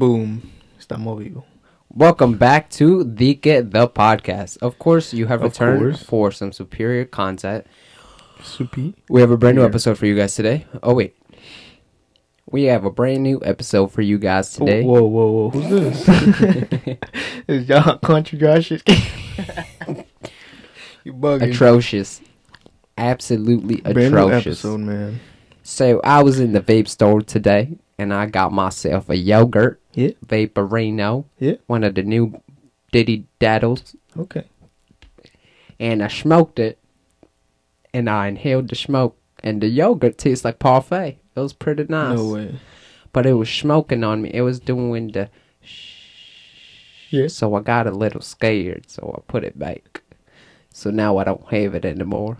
Boom. Estamos vivos. Welcome back to the Get the Podcast. Of course, you have Of returned course. for some superior content. Soupy. We have a brand new episode for you guys today. Oh wait, we have a brand new episode for you guys today. Whoa, whoa, whoa. Who's this? Is y'all country Josh? you bugging. Atrocious, absolutely Brand new atrocious. episode, man. So I was in the vape store today, and I got myself a yogurt Yeah. vaporino, Yeah. one of the new Diddy Daddles, Okay. and I smoked it, and I inhaled the smoke, and the yogurt tastes like parfait. It was pretty nice. No way. But it was smoking on me. It was doing the. Yeah. So I got a little scared, so I put it back. So now I don't have it anymore.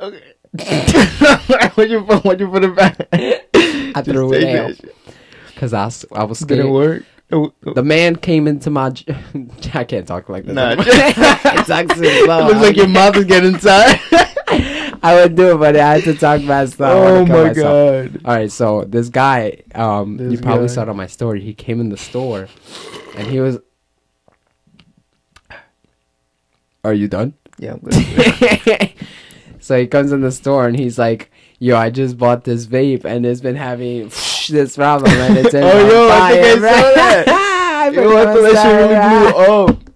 Okay. what you put? What you put it back? I threw it out. Because I, I was scared. Didn't work. Oh, oh. The man came into my. j- I can't talk like this. Nah. it talks too slow. It looks like your mouth is getting tired. I would do it, but I had to talk fast. Oh my myself. god. All right, so this guy, um, you probably guy. saw it on my story. He came in the store, and he was. Are you done? Yeah, I'm good. so he comes in the store and he's like, "Yo, I just bought this vape and it's been having this problem and it's Oh, yo, I think I saw that. I Yo, I thought that shit really blew up.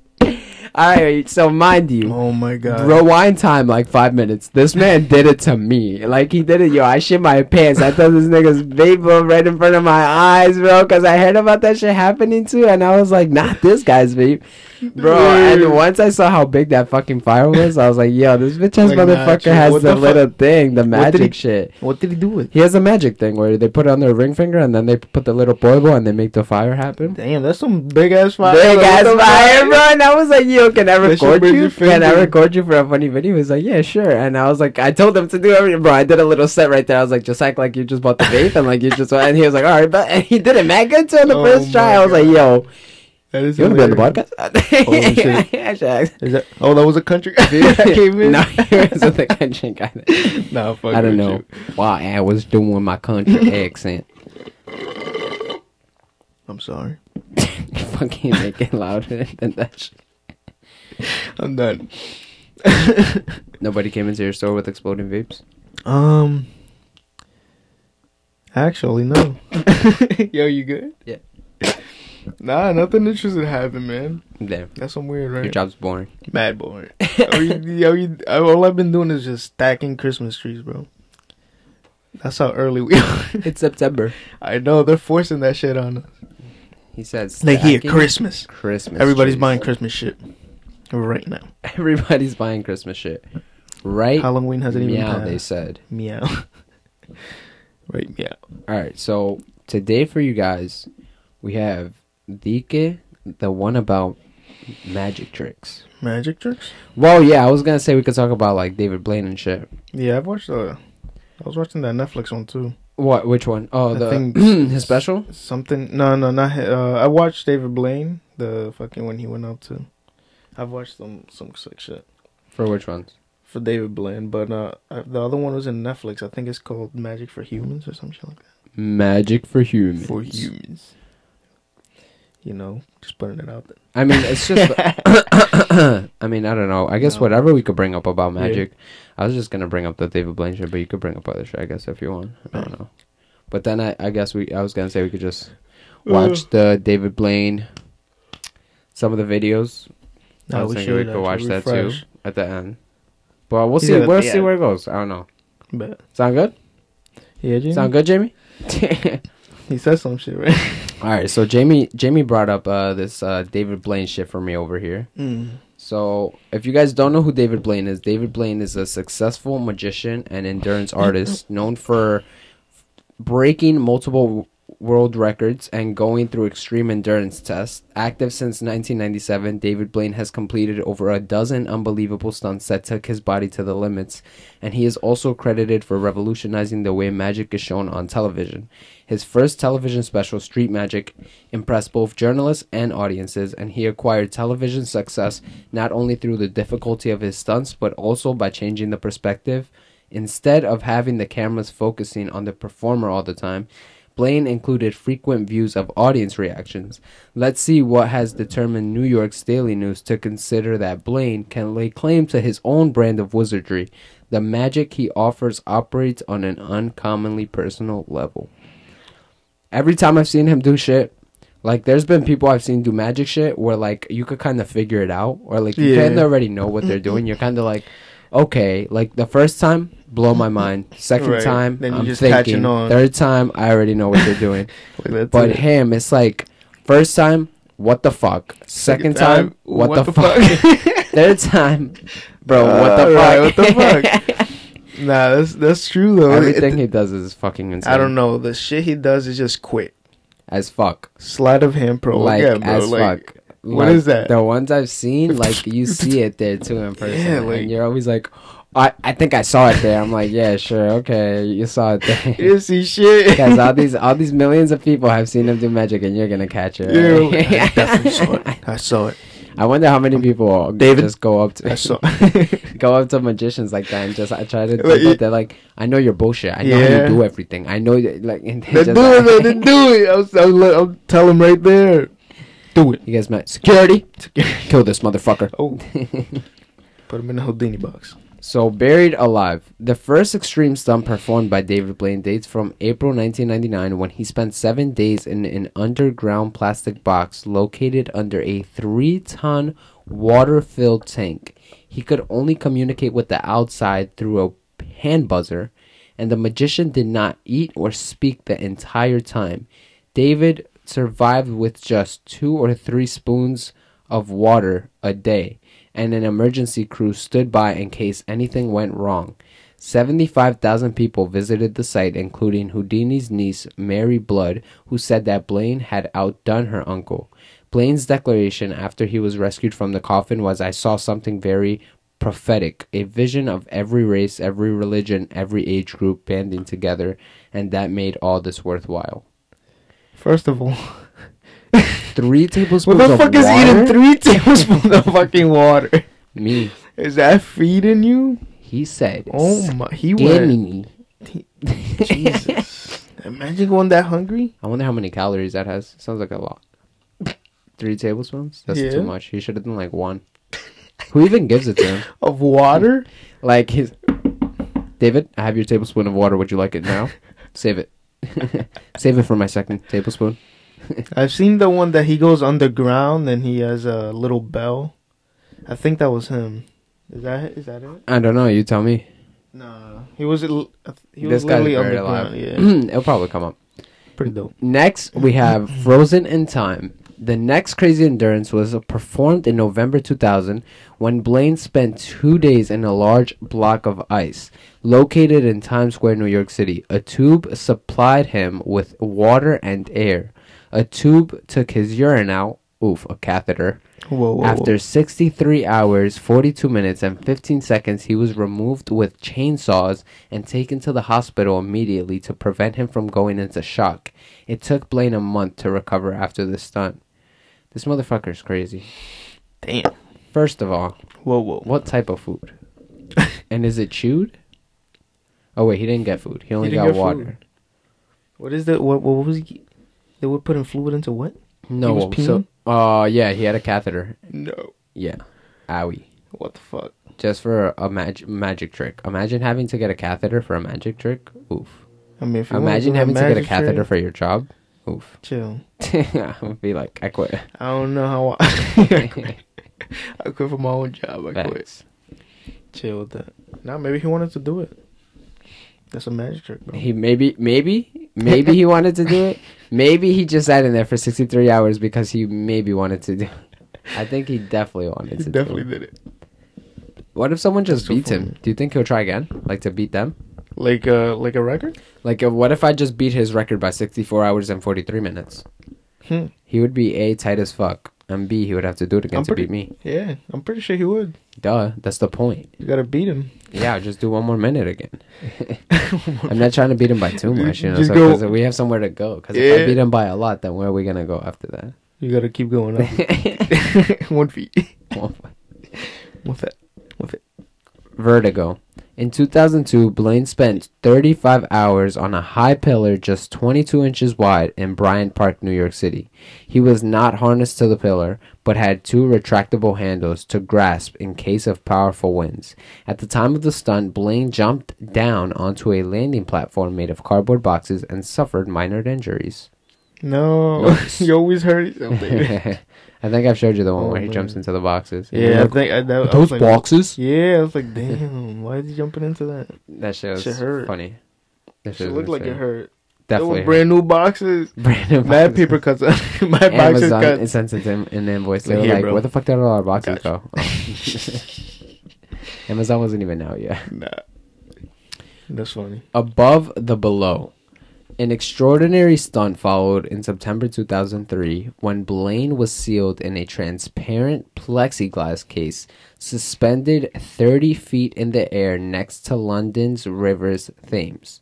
All right, so mind you, Oh my god. rewind time like five minutes. This man did it to me. Like he did it, yo. I shit my pants. I thought this nigga's vape blew right in front of my eyes, bro. Cause I heard about that shit happening too, and I was like, not this guy's vape, bro. And once I saw how big that fucking fire was, I was like, yo, this bitch ass Like motherfucker magic. has What the, little thing, the What magic he- shit. What did he do with? it? He has a magic thing where they put it on their ring finger and then they put the little boibo and they make the fire happen. Damn, that's some big ass fire. Big ass what fire, bro. And I was like, yo, can I record you? Can I record you for a funny video? He's like, yeah, sure. And I was like, I told him to do everything, bro. I did a little set right there. I was like, just act like you just bought the vape and like you just, and he was like, all right, but and he did it mad good on the Oh first try. I was like, yo, That is you want to be on the podcast? Holy shit. I should ask. Is that? Oh, that was a country guy that came in. no, he wasn't the country guy. nah, fuck I don't know you. why I was doing my country accent. I'm sorry. Fucking make it louder than that shit. I'm done. Nobody came into your store with exploding vapes. um. Actually, no. Yo, you good? Yeah. Nah, nothing interesting happened, man. Damn, That's some weird, right? your job's boring. Mad boring. yo, you, yo, you, all I've been doing is just stacking Christmas trees, bro. That's how early we are. It's September. I know they're forcing that shit on us. He says here, stacking Christmas. Christmas. Everybody's trees. buying Christmas shit right now. Everybody's buying Christmas shit. Right? Halloween hasn't even Meow, passed. they said. Meow. right, meow. All right, so today for you guys, we have Dike, the one about magic tricks. Magic tricks? Well, yeah, I was gonna say we could talk about like David Blaine and shit. Yeah, I've watched. Uh, I was watching that Netflix one too. What? Which one? Oh, the his special. Something. No, no, not. Uh, I watched David Blaine. The fucking when he went out to. I've watched some some sick shit For which ones? for David Blaine, but uh, the other one was in Netflix. I think it's called Magic for Humans or some shit like that. Magic for humans. For humans. You know, just putting it out there. I mean, it's just. I mean, I don't know. I guess No. whatever we could bring up about Yeah. magic. I was just gonna bring up the David Blaine shit, but you could bring up other shit, I guess, if you want. I don't know. But then I, I guess we. I was gonna say we could just watch the David Blaine. Some of the videos. I No, was we thinking we could watch actually that too at the end. But we'll see. We'll see end. where it goes. I don't know. Bet. Sound good? Yeah, Jamie. Sound good, Jamie? He said some shit, right? All right. So Jamie, Jamie brought up uh, this uh, David Blaine shit for me over here. Mm. So, if you guys don't know who David Blaine is, David Blaine is a successful magician and endurance artist known for breaking multiple world records and going through extreme endurance tests. Active since 1997, David Blaine has completed over a dozen unbelievable stunts that took his body to the limits, and he is also credited for revolutionizing the way magic is shown on television. His first television special, Street Magic, impressed both journalists and audiences, and he acquired television success not only through the difficulty of his stunts, but also by changing the perspective. Instead of having the cameras focusing on the performer all the time, Blaine included frequent views of audience reactions. Let's see what has determined New York's Daily News to consider that Blaine can lay claim to his own brand of wizardry. The magic he offers operates on an uncommonly personal level every time I've seen him do shit, like there's been people I've seen do magic shit where like you could kind of figure it out or like you Yeah. kind of already know what they're doing. You're kind of like, okay, like the first time, blow my mind. Second Right. time, Then I'm just thinking. on. Third time, I already know what they're doing. Like, but it. him, it's like first time, what the fuck? Second, time, what, the, fuck? Third time, bro, what the uh, Alright, fuck? what the nah, that's that's true though. Everything It- he does is fucking insane. I don't know. The shit he does is just quick. As fuck. Sleight of hand, pro. like yeah, bro. as like, fuck. What Like, is that? The ones I've seen, like you see it there too in person, Yeah, like- and you're always like, I, I think I saw it there. I'm like, yeah, sure, okay, you saw it there. didn't see shit. Because all these all these millions of people have seen him do magic, and you're gonna catch it. Yeah. I definitely saw it. I saw it. I wonder how many um, people David? just go up I to saw. go up to magicians like that and just I try to Like, think you- that they're like, I know you're bullshit. I know Yeah. you do everything. I know that, like and they They just- do it, man. They do it. I was, I was, let- I'll tell him right there. Do it. You guys met security. Kill this motherfucker. Oh, put him in the Houdini box. So, Buried Alive. The first extreme stunt performed by David Blaine dates from April 1999 when he spent seven days in an underground plastic box located under a three ton water filled tank. He could only communicate with the outside through a hand buzzer, and the magician did not eat or speak the entire time. David survived with just two or three spoons of water a day, and an emergency crew stood by in case anything went wrong. 75,000 people visited the site, including Houdini's niece, Marie Blood, who said that Blaine had outdone her uncle. Blaine's declaration after he was rescued from the coffin was I saw something very prophetic, a vision of every race, every religion, every age group banding together, and that made all this worthwhile. First of all, Three tablespoons. what the of fuck is water? eating three tablespoons of fucking water? Me. Is that feeding you? He said. Oh my, he "Give went. Jesus. Imagine going that hungry. I wonder how many calories that has. Sounds like a lot. Three tablespoons? That's Yeah. too much. He should have done like one. Who even gives it to him? Of water? Like his. David, I have your tablespoon of water. Would you like it now? Save it. Save it for my second tablespoon. I've seen the one that he goes underground and he has a little bell. I think that was him. Is that is that it? I don't know. You tell me. No, he was l- uh, he was guy's literally underground. Yeah, It'll probably come up. pretty dope. Next, we have Frozen in Time. The next crazy endurance was performed in November 2000 when Blaine spent two days in a large block of ice located in Times Square, New York City. A tube supplied him with water and air. A tube took his urine out. Oof, a catheter. Whoa, whoa, After 63 hours, 42 minutes, and 15 seconds, he was removed with chainsaws and taken to the hospital immediately to prevent him from going into shock. It took Blaine a month to recover after the stunt. This motherfucker's crazy. Damn. First of all, Whoa, whoa. what type of food? and is it chewed? Oh wait, he didn't get food. He only didn't got get water. food. What is that? What, what was he? They were putting fluid into what? No, was so uh yeah, he had a catheter. No. Yeah. Owie. What the fuck? Just for a mag- magic trick. Imagine having to get a catheter for a magic trick. Oof. I mean, if you wanna Imagine do having to get a magic catheter trick, for your job. Oof. chill. I would be like, I quit. I don't know how I, quit. I quit for my own job. I quit. Chill with that. Now maybe he wanted to do it. That's a magic trick, bro. He maybe, maybe, maybe he wanted to do it. Maybe he just sat in there for 63 hours because he maybe wanted to do I think he definitely wanted to. He to definitely do did it. What if someone just That's so beats him? Do you think he'll try again? Like to beat them? Like uh, like a record. Like, uh, what if I just beat his record by 64 hours and 43 minutes? Hmm. He would be A, tight as fuck, and B, he would have to do it again I'm to pretty- beat me. Yeah, I'm pretty sure he would. Duh, that's the point. You gotta beat him. Yeah, just do one more minute again. I'm not trying to beat him by too much, you know, Just so, go- 'cause we have somewhere to go. Because if I beat him by a lot, then where are we going to go after that? You gotta keep going up. One feet. that? With it. With it. Vertigo. In 2002, Blaine spent 35 hours on a high pillar just 22 inches wide in Bryant Park, New York City. He was not harnessed to the pillar, but had two retractable handles to grasp in case of powerful winds. At the time of the stunt, Blaine jumped down onto a landing platform made of cardboard boxes and suffered minor injuries. No, you always hurt something. I think I've showed you the one Oh, where he man. jumps into the boxes. yeah, I think I, that, I was those like, boxes? Yeah, I was like, damn, why is he jumping into that? That shit was Shit hurt. funny. That It shit looked like it hurt. Definitely. They were brand new boxes. Brand new Mad boxes. paper cuts. My boxes Amazon cut. it sent it to him an invoice. They Like, were like, bro. "Where the fuck did all our boxes Gotcha. go?" Oh. Amazon wasn't even out yet. Nah, that's funny. Above the below. An extraordinary stunt followed in September 2003 when Blaine was sealed in a transparent plexiglass case suspended 30 feet in the air next to London's Rivers Thames.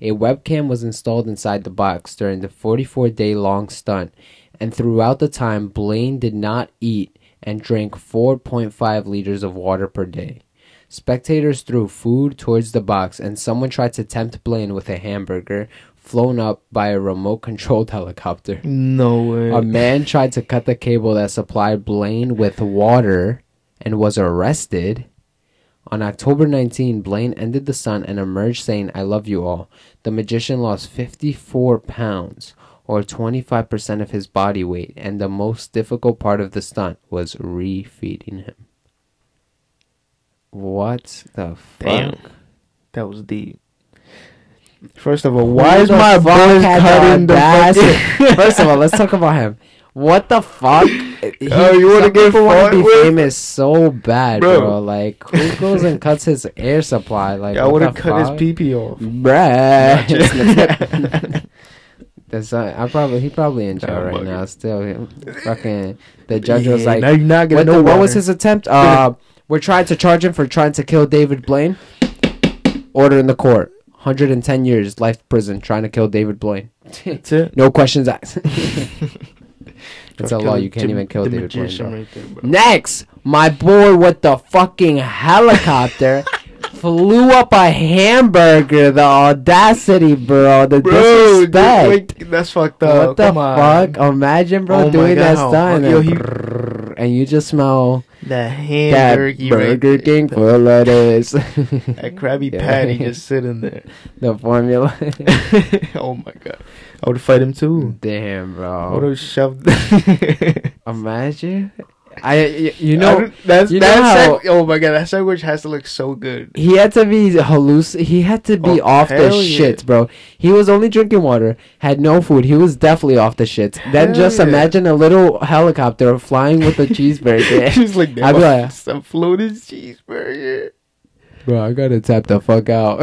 A webcam was installed inside the box during the 44 day long stunt, and throughout the time, Blaine did not eat and drank 4.5 liters of water per day. Spectators threw food towards the box, and someone tried to tempt Blaine with a hamburger flown up by a remote controlled helicopter. No way. A man tried to cut the cable that supplied Blaine with water and was arrested. On October 19, Blaine ended the stunt and emerged saying, I love you all. The magician lost 54 pounds, or 25% of his body weight, and the most difficult part of the stunt was refeeding him. What the fuck? Damn. That was deep. First of all, why is my fuck boys had the cutting the fucking- First of all, let's talk about him. What the fuck? He- Oh, you wanna some get be with? famous so bad, Bro. bro. Like, who goes and cuts his air supply? Like, I what would have the cut his fuck? pee pee off. Bruh. That's uh, I probably he probably in jail Oh, right now. Still, fucking the judge was like, now you're not what, getting the- no what was his attempt? Uh, we're trying to charge him for trying to kill David Blaine. Order in the court. 110 years, life prison, trying to kill David Blaine. That's it. no questions asked. it's a law. You can't Jim- even kill the David Blaine. right there. Next, my boy with the fucking helicopter flew up a hamburger. The audacity, bro. The Bro, disrespect. wait, that's fucked up. what the Come on. fuck? Imagine, bro, Oh doing that God, stunt. and, and you just smell That that hamburger right Burger there. King The- full of this. That Krabby Yeah. Patty just sitting there. the formula. oh my god. I would fight him too. Damn, bro. I would have shoved. Imagine. I, you know, don't- that's you know that how- sandwich- oh my god, that sandwich has to look so good. He had to be halluc. He had to be Oh, off the hell yeah. shits, bro. He was only drinking water, had no food. He was definitely off the shits. then just yeah. imagine a little helicopter flying with a cheeseburger. Like, I'd be like- some floating cheeseburger. bro, I gotta tap the fuck out.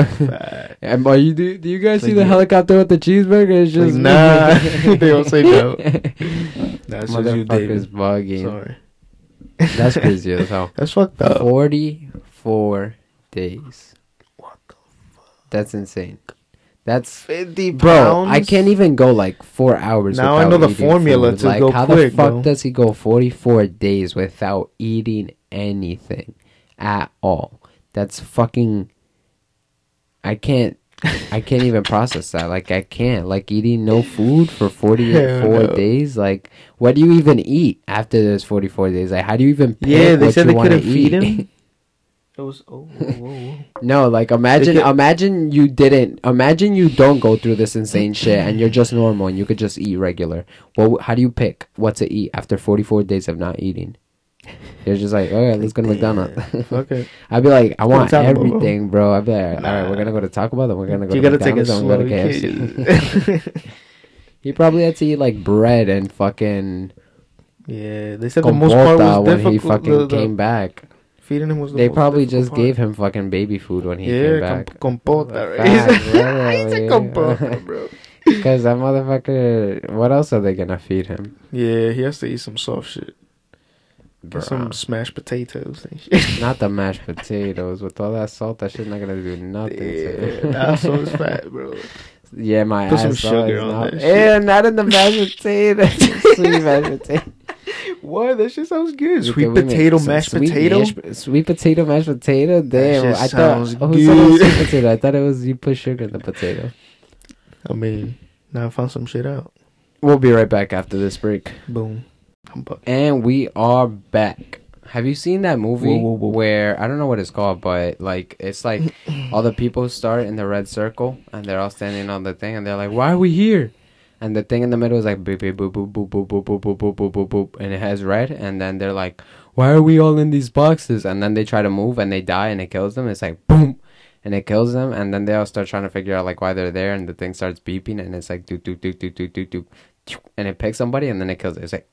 And are you do, do you guys see the yeah. helicopter with the cheeseburger? It's Like, just nah. They don't say no. That's Motherfuckers bugging. Sorry. That's crazy as hell. That's fucked up. Forty-four days. What the fuck? That's insane. That's 50 Bro, I can't even go like four hours. Now I know the formula food. to like, go how quick, the fuck bro. does he go forty four days without eating anything at all? That's fucking. I can't. I can't even process that. Like I can't. Like eating no food for forty four no. days. Like what do you even eat after those forty four days? Like how do you even pick Yeah, they what said you they couldn't feed him. It was oh whoa, whoa, whoa. No, like imagine could- imagine you didn't imagine you don't go through this insane shit and you're just normal and you could just eat regular. Well, how do you pick what to eat after 44 days of not eating? You're just like, all right, let's go to McDonald's. Okay. I'd be like, I want to Taco Bell. everything, bro. I'd be like, all right, Nah. we're gonna go to Taco Bell, then we're gonna go you to gotta take it McDonald's, then slow. we're gonna go to KFC. he probably had to eat like bread and fucking yeah, they said the most part was when difficult. he fucking the- the came back. Feeding him was the They probably just part. gave him fucking baby food when he came yeah, back. com- compota, right? He literally. said compota, bro. Because that motherfucker, what else are they gonna feed him? Yeah, he has to eat some soft shit. Get some smashed potatoes and shit. Not the mashed potatoes with all that salt. That shit's not gonna do nothing. yeah, to that's so it's fat, bro. Yeah, my Put some sugar on not. that shit. Not in the mashed potatoes. Sweet mashed potato. What? That shit sounds good. Sweet potato, mashed sweet potato. mash- sweet potato, mashed potato. Damn, I thought. Who said it good. sweet potato? I thought it was you put sugar in the potato. I mean, now I found some shit out. We'll be right back after this break. Boom. I'm. And we are back. Have you seen that movie Whoa, whoa, whoa. where I don't know what it's called, but like it's like all the people start in the red circle and they're all standing on the thing and they're like, "Why are we here?" And the thing in the middle is like boop boop boop boop boop boop boop boop boop boop boop boop boop, and it has red. And then they're like, "Why are we all in these boxes?" And then they try to move and they die and it kills them. It's like boom, and it kills them. And then they all start trying to figure out like why they're there. And the thing starts beeping and it's like do do do do do do do, and it picks somebody and then it kills. It. It's like.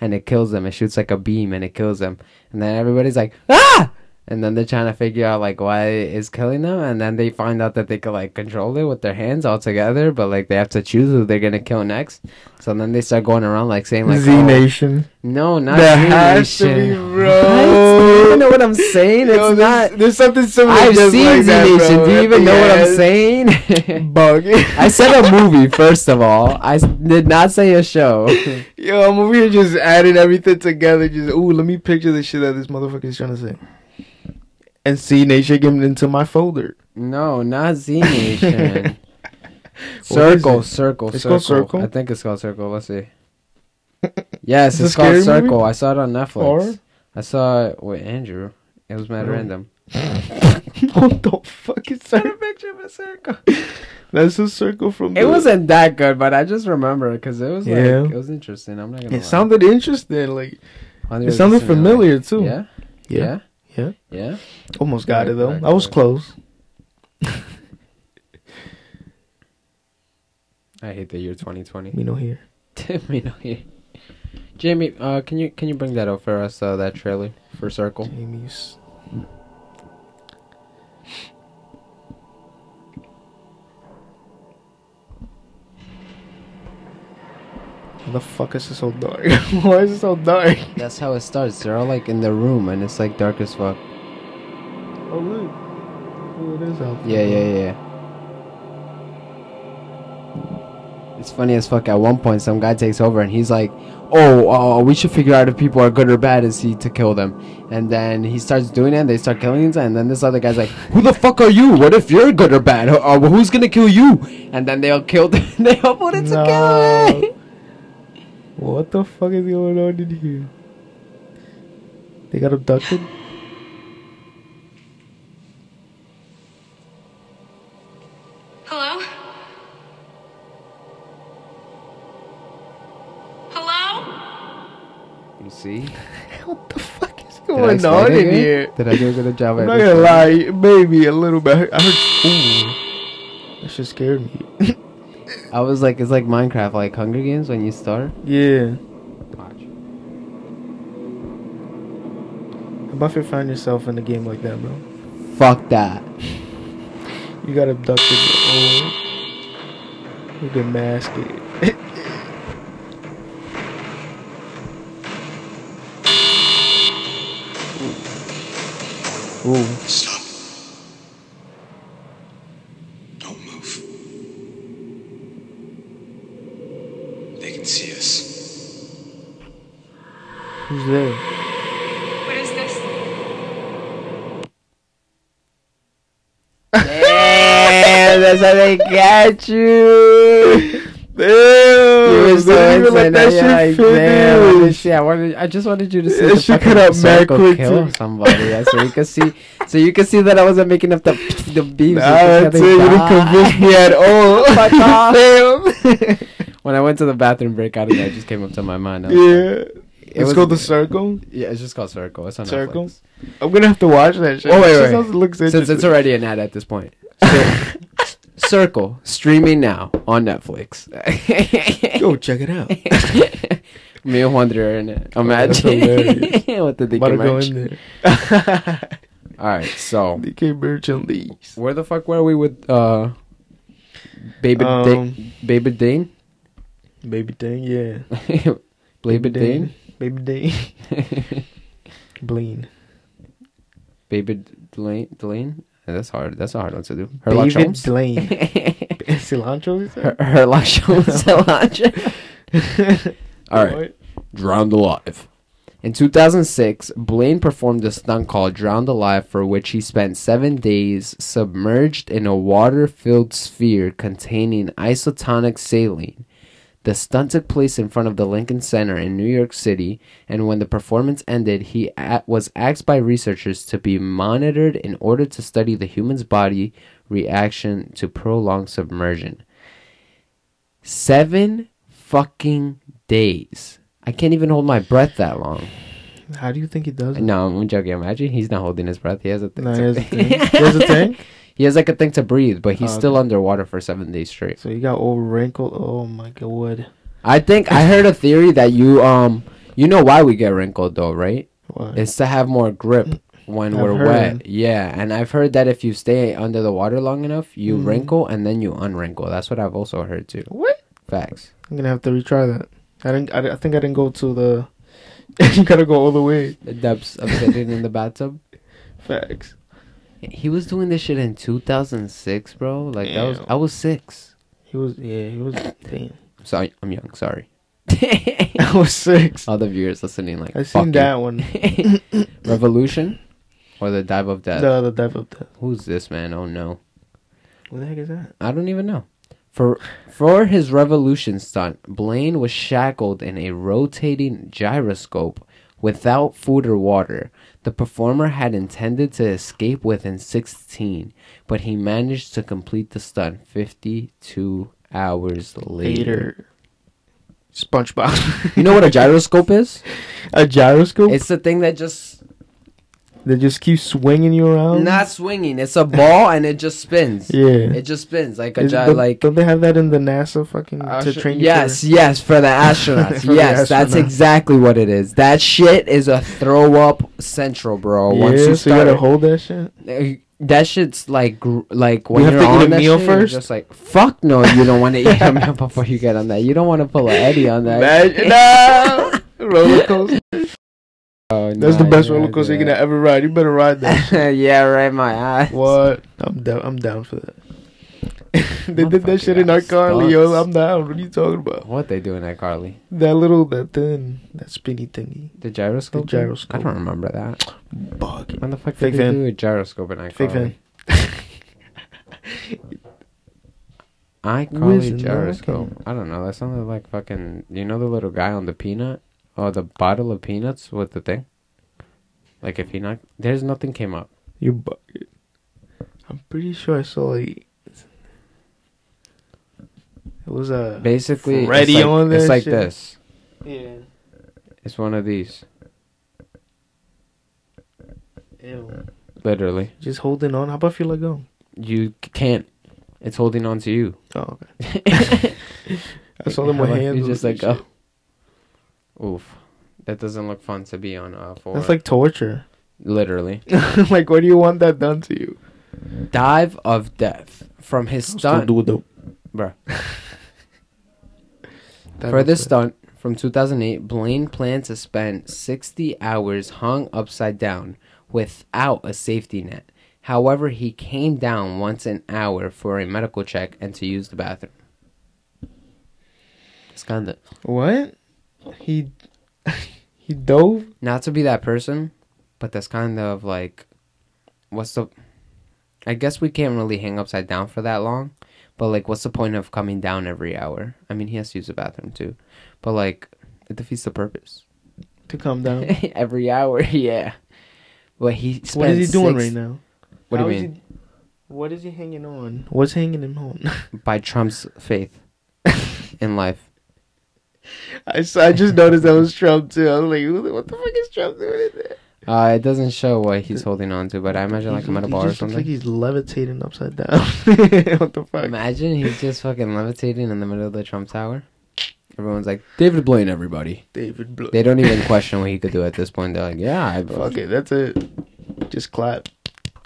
And it kills them. It shoots like a beam and it kills them. And then everybody's like, ah! And then they're trying to figure out like why it's killing them. And then they find out that they can like control it with their hands all together, but like they have to choose who they're gonna kill next. So then they start going around like saying like, Z oh, Nation. no, not That Z has to Nation. be, What? bro. You know what I'm saying? It's Yo, not. There's, there's something similar. I've seen like Z that, Nation. bro. Do you even know what I'm saying? Bug. I said a movie first of all. i did not say a show. Yo, I'm over here just adding everything together. Just ooh, let me picture the shit that this motherfucker is trying to say. And see Nation getting into my folder. No, not Z Nation. Circle, circle, It's circle. called Circle? I think it's called Circle. Let's see. Yes, It's called Circle. movie? I saw it on Netflix. I saw it with Andrew. It was mad Oh. random. what the fuck is that? picture of a circle. That's a circle from. It the- wasn't that good, but I just remember because it was like Yeah. it was interesting. I'm not gonna. It sounded interesting. Like it sounded familiar too. Yeah. Yeah. Yeah. Yeah. Yeah. Almost got it though. Right, I was right. close. I hate the year 2020. Me no here. Me no here. Jamie, uh, can you can you bring that up for us? Uh, that trailer for Circle. Jamie's. The fuck is it so dark? Why is it so dark? That's how it starts. They're all like in the room, and it's like dark as fuck. Oh look. Oh, it is out Yeah, yeah, yeah. It's funny as fuck. At one point, some guy takes over and he's like, "Oh, uh, we should figure out if people are good or bad and see to kill them." And then he starts doing it. and They start killing each other. And then this other guy's like, "Who the fuck are you? What if you're good or bad? Uh, who's gonna kill you?" And then they all killed. they all voted to kill me. What the fuck is going on in here? They got abducted? Hello? Hello? You see? What the fuck is going on in good? here? Did I do a good job? I'm not gonna explaining? lie, maybe a little bit. I heard, I heard ooh, that shit scared me. I was like, it's like Minecraft, like Hunger Games when you start. yeah. Watch. How about if you find yourself in a game like that, bro? Fuck that. You got abducted. Oh, you get masked. Ooh. That's how they got you. Damn! You were so they even let into that it. shit You're like, damn, finish. this shit, I wanted, I just wanted you to see That shit cut out mad quick, kill too. somebody, yeah, so you could see, so you could see that I wasn't making up the the beams. Nah, that's it. You didn't convince me at all. Fuck off. Damn. When I went to the bathroom break out of that, it just came up to my mind. Was like, yeah. It It's called the circle. yeah, it's just called Circle. It's on Circle? Netflix. I'm gonna have to watch that shit. Oh, wait, shit wait. looks Since it's already an ad at this point. Circle streaming now on Netflix. Go check it out. Me and Wonder in it. Imagine what the DK go merch. in there. All right, so DK merch on these. where the fuck were we with uh, Baby Um, Dane? Baby Dane? Baby Dane, yeah. Baby Dane? Baby Dane. Bleen. Baby Delane? Delane? That's hard. That's a hard one to do. Herlock David Holmes? Blaine. Cilantro, is Her-? Herlock Holmes cilantro. All right. What? Drowned Alive. In 2006, Blaine performed a stunt called Drowned Alive, for which he spent seven days submerged in a water filled sphere containing isotonic saline. The stunt took place in front of the Lincoln Center in New York City, and when the performance ended, he a- was asked by researchers to be monitored in order to study the human's body reaction to prolonged submersion. Seven fucking days. I can't even hold my breath that long. How do you think he does it? No, I'm joking. Imagine he's not holding his breath. He has a thing. No, to- he has a thing. He has a thing? He has like a thing to breathe, but he's Oh, still okay. underwater for seven days straight. So you got all wrinkled. Oh my god. I think I heard a theory that you um you know why we get wrinkled though, right? What? It's to have more grip when I've we're heard. wet. Yeah, and I've heard that if you stay under the water long enough, you Mhm. wrinkle and then you unwrinkle. That's what I've also heard too. What? Facts. I'm gonna have to retry that. I didn't. I, I think I didn't go to the. you gotta go all the way. The depths of sitting in the bathtub. Facts. He was doing this shit in 2006, bro. Like that was I was six. He was. Yeah, he was. Damn. Sorry, I'm young. Sorry. I was six. All the viewers listening, like I fuck seen you. that one. Revolution or the Dive of Death. The the Dive of Death. Who's this man? Oh no, What the heck is that? I don't even know. For for his revolution stunt, Blaine was shackled in a rotating gyroscope without food or water. The performer had intended to escape within 16, but he managed to complete the stunt 52 hours later. Later. SpongeBob. You know what a gyroscope is? a gyroscope? It's the thing that just that just keeps swinging you around. not swinging. It's a ball and it just spins. Yeah. It just spins like a Is- don't, like don't they have that in the NASA fucking to train you? yes, for- yes, for the astronauts. For the yes, that's astronauts. exactly what it is. That shit is a throw up central, bro. Yeah, Once you so you gotta hold that shit. uh, that shit's like gr- like when have you're to eat on a that meal shit, first? Just like fuck no, you don't want to eat a meal before you get on that. You don't want to pull a Eddie on that. Imagine- no! roller coaster. Oh, That's the best you roller coaster do you can ever ride. You better ride that. yeah, right. My ass. what? I'm down. I'm down for that. they did that shit in got iCarly, yo. I'm down. What are you talking about? What they doing at Carly? That little, that thing, that spinny thingy. The gyroscope. The gyroscope. I don't remember that. Bug. When the fuck Fake did they fan. do a gyroscope in iCarly? Fake fan. iCarly Listen, gyroscope. I don't know. That sounded like fucking. You know the little guy on the peanut? Oh, the bottle of peanuts with the thing. Like if he not, there's nothing came up. You bug. I'm pretty sure I saw like. It was a. Basically, Freddy it's like, on It's like shit. this. Yeah. It's one of these. Ew. Literally, Just holding on. How about if you let go? you can't. It's holding on to you. Oh, okay. I saw them with How about hands. You just some like oh. shit. Oof. That doesn't look fun to be on. Uh, for That's like torture. literally. like, what do you want that done to you? Dive of Death from his stunt. Still do Bruh. For this stunt from 2008, Blaine planned to spend 60 hours hung upside down without a safety net. However, he came down once an hour for a medical check and to use the bathroom. It's kind of What? He he dove. not to be that person, but that's kind of like what's the I guess we can't really hang upside down for that long, but like what's the point of coming down every hour? I mean, he has to use the bathroom too. But like it defeats the purpose. to come down. every hour, yeah. But he what is he doing six- right now? What do you mean? he- what is he hanging on? What's hanging him on? By Trump's faith in life. I, saw, I just noticed that was Trump too. I was like, what the fuck is Trump doing in there? Uh, it doesn't show what he's holding on to, but I imagine like I'm at a he bar or just looks something. like he's levitating upside down. what the fuck? Imagine he's just fucking levitating in the middle of the Trump Tower. Everyone's like David Blaine. Everybody. David Blaine. They don't even question what he could do at this point. They're like, yeah, I Fuck it, that's it. Just clap,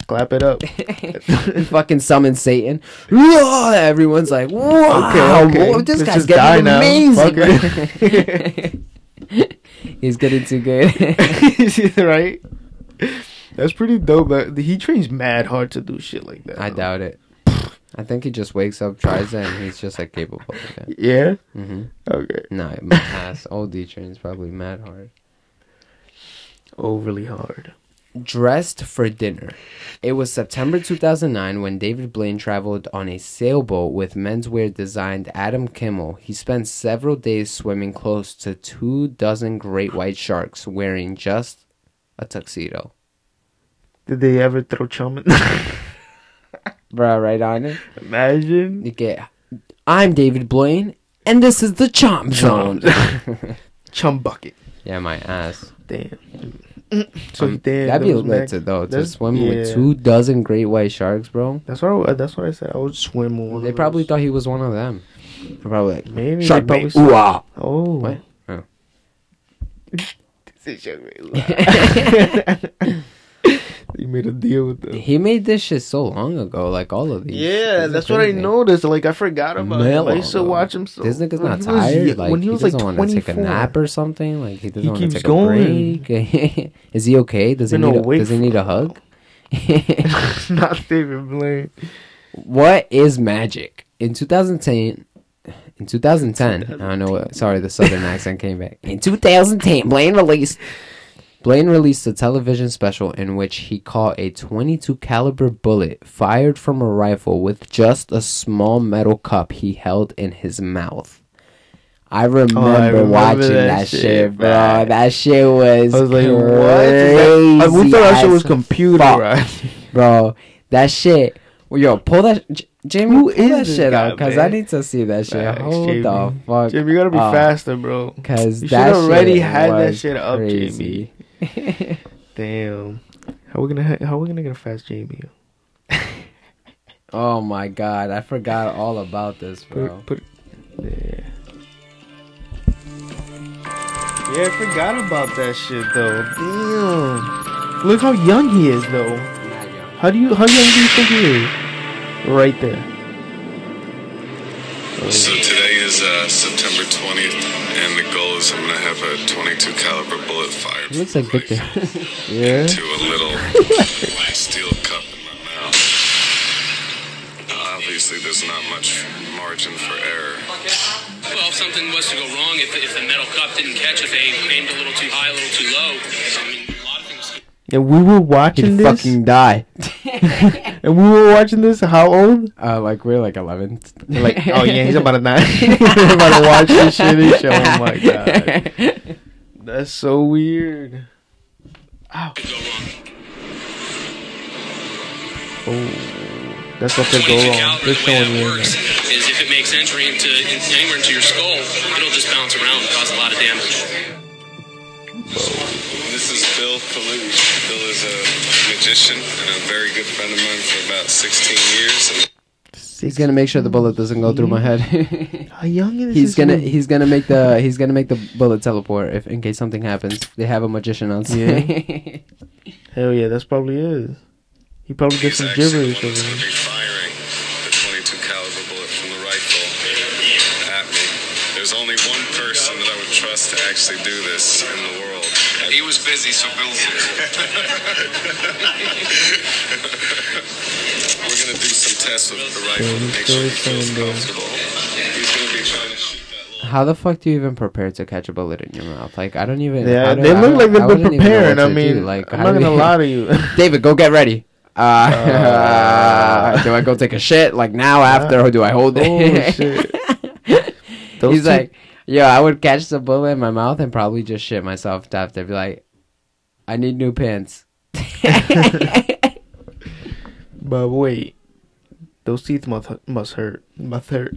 clap it up. fucking summon Satan. Everyone's like, wow, Okay, okay. whoa, this Let's guy's getting amazing. He's getting too good. right? That's pretty dope. That he trains mad hard to do shit like that. I though. doubt it. I think he just wakes up, tries it, and he's just like capable of it. Yeah. hmm Okay. No, my ass. OD trains probably mad hard. Overly hard. Dressed for dinner. It was September 2009 when David Blaine traveled on a sailboat with menswear designed Adam Kimmel. He spent several days swimming close to two dozen great white sharks wearing just a tuxedo. Did they ever throw chum in? Bruh, right on it. Imagine. You get, I'm David Blaine, and this is the Chomp Zone. Chum bucket. yeah, my ass. Damn. So Um. That'd be lit though to swim yeah. with two dozen great white sharks, bro. That's what I, that's what I said. I would swim with one They probably those. thought he was one of them. They're probably like maybe shark bait. saw- Ooh ah. Oh. What? Oh. Say shark bait. you made a deal with them. He made this shit so long ago, like all of these. Yeah, These that's what I crazy. noticed. Like I forgot about Mad him. I used to long watch him. So This nigga's not he was tired. like when he was like doesn't want to take a nap or something. Like he doesn't He want to take going. a break. Is he okay? Does he Been need? A, does he need a a hug? Not David Blaine. what is magic? In 2010, in 2010, I don't know what. Sorry, the southern accent came back. In 2010, Blaine released. Blaine released a television special in which he caught a 22 caliber bullet fired from a rifle with just a small metal cup he held in his mouth. I oh, remember, Oh, remember watching that that, shit, shit, bro. That shit was. I was like, crazy what? I- we thought that shit was computer, bro. That shit. Well, yo, pull that, J- Jamie. Who pull is that shit guy, out, cause I need to see that shit. Facts, Hold Jamie. the fuck. Jimmy, you gotta be up, faster, bro. Cause You that already had that shit up, crazy. Damn. How we gonna ha- how we gonna get a fast Jamie? oh my god, I forgot all about this, bro. Put, put yeah. Yeah, I forgot about that shit though. Damn. Look how young he is though. How do you how young do you think he is? Right there. So today is uh, September 20th, and the goal is I'm gonna have a 22 caliber bullet fired He looks like Victor. Yeah. to a little steel cup in my mouth. Obviously, there's not much margin for error. Well, if something was to go wrong, if, if the metal cup didn't catch, if they aimed a little too high, a little too low, I mean, And we were watching He'd this. fucking die. and we were watching this. How old? Uh, like we're like 11. Like, oh yeah, he's about to nine. he's about to watch this shitty show. Oh my god, that's so weird. could go wrong. Oh, that's what could 22 go wrong. caliber, They're showing you. works is if it makes entry into in, anywhere into your skull, it'll just bounce around and cause a lot of damage. This is Bill Kalush. Bill is a magician and a very good friend of mine for about 16 years. And He's gonna make sure the bullet doesn't go through my head. How young is he's gonna dude? he's gonna make the he's gonna make the bullet teleport if in case something happens. They have a magician on set. Hell yeah, that's probably is. He probably gets some actually gibberish one over that's going to there. be firing the 22 caliber bullet from the rifle at me. There's only one trust to actually do this in the world. He was busy, so Bill's We're gonna do some tests with the rifle to make sure he feels comfortable. He's gonna be trying to shoot How the fuck do you even prepare to catch a bullet in your mouth? Like I don't even. Yeah, how do- they look like they've been wouldn't even know preparing. I mean, do. like I'm not gonna you- lie to you. David, go get ready. Uh, do I go take a shit like now after, or do I hold it? Oh, shit. Those He's two- like, yo, I would catch the bullet in my mouth and probably just shit myself after. Be like, I need new pants. But wait, those teeth must must hurt. Must hurt.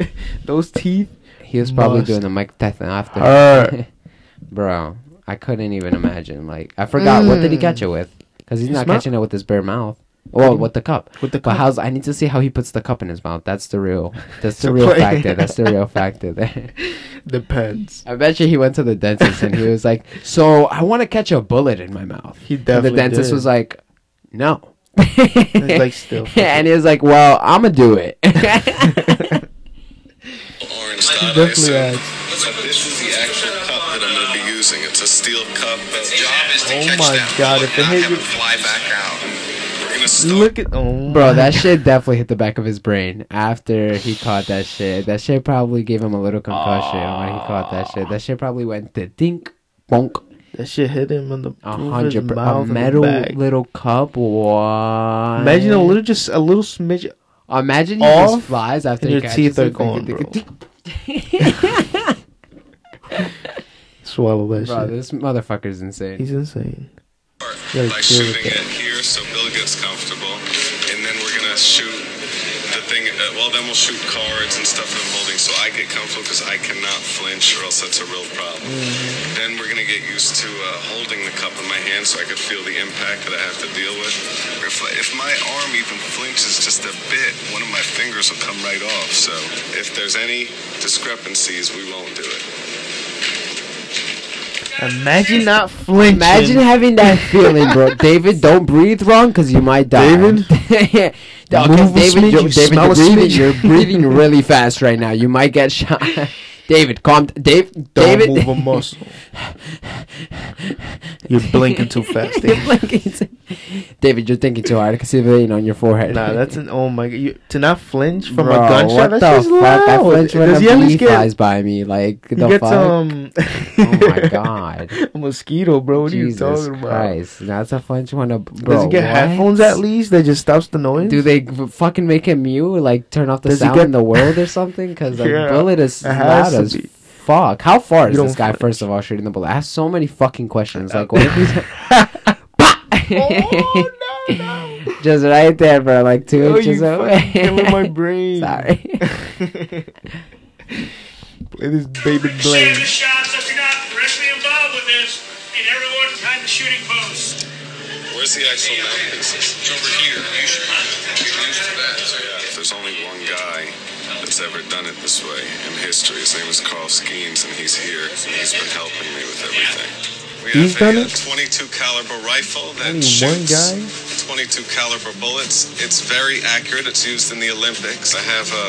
those teeth. He was probably doing the Mike Tyson after. hurt. Bro, I couldn't even imagine. Like, I forgot what did he Mm. catch it with? Because he's You not smell- catching it with his bare mouth. Well, with the cup. With the cup. But how's I need to see how he puts the cup in his mouth. That's the real. That's the real factor. That's the real factor there. Depends. I bet you he went to the dentist and he was like, "So I want to catch a bullet in my mouth." He definitely. And the dentist did. was like, "No." like, still and he was like, "Well, I'm gonna do it." Orange He dot definitely ISO. So this is the actual cup that I'm going to be using. It's a steel cup. Its job is to Oh catch my that God, if it and hit you- it fly back out. We're going to start. Look at oh Bro, my- that shit definitely hit the back of his brain after he caught that shit. That shit probably gave him a little concussion when he caught that shit. That shit probably went to dink, bonk, that shit hit him in the a roof of his hundred, per- a mouth and metal little cup. What? Imagine a little, just a little smidge. Imagine he off just flies after he your teeth are gone, thinking- Swallow that Bro, shit. this motherfucker's insane. He's insane. Start by shooting it here so Bill gets comfortable. And then we're going to shoot the thing. Uh, well, then we'll shoot cards and stuff that I'm holding so I get comfortable because I cannot flinch or else that's a real problem. Mm-hmm. Then we're going to get used to uh, holding the cup in my hand so I could feel the impact that I have to deal with. If, if my arm even flinches just a bit, one of my fingers will come right off. So if there's any discrepancies, we won't do it. Imagine not flinching. Imagine having that feeling, bro. David, don't breathe wrong because you might die. David? okay, Move David, smidge, you're, you David, you're breathing, you're breathing really fast right now. You might get shot. David, calm. Dave, Don't David, move a muscle. You're blinking too fast. You're blinking too- David, you're thinking too hard. I can see the vein on your forehead. Nah, that's an oh my god. You, to not flinch from Bro, a gunshot. What That's the fuck? I loud. flinch when Does a bee get? flies by me. Like He the gets fuck. um. oh my god. a mosquito, bro. What Jesus are you talking about? Christ. That's a flinch when a bro. Does he get what? headphones at least that just stops the noise? Do they fucking make him mute? Like turn off the Does sound get- in the world or something? Because the Yeah, bullet is loud as fuck. How far is this guy? flinch. First of all, shooting the bullet. I have so many fucking questions. Like, what if he's oh no, no. just right there, bro? Like two Oh, inches you away. fucking killing my brain. Sorry. Play this baby Share blame. the shots if you're not directly involved with this, and everyone behind the shooting post. Where's the actual mouthpiece? It's over here. You should get used to that. So, If there's only one guy that's ever done it this way in history, his name is Carl Skeens, and he's here, and he's been helping me with everything. We He's have done a, it? 22 caliber rifle that Only shoots one guy? 22 caliber bullets. It's very accurate. It's used in the Olympics. I have a,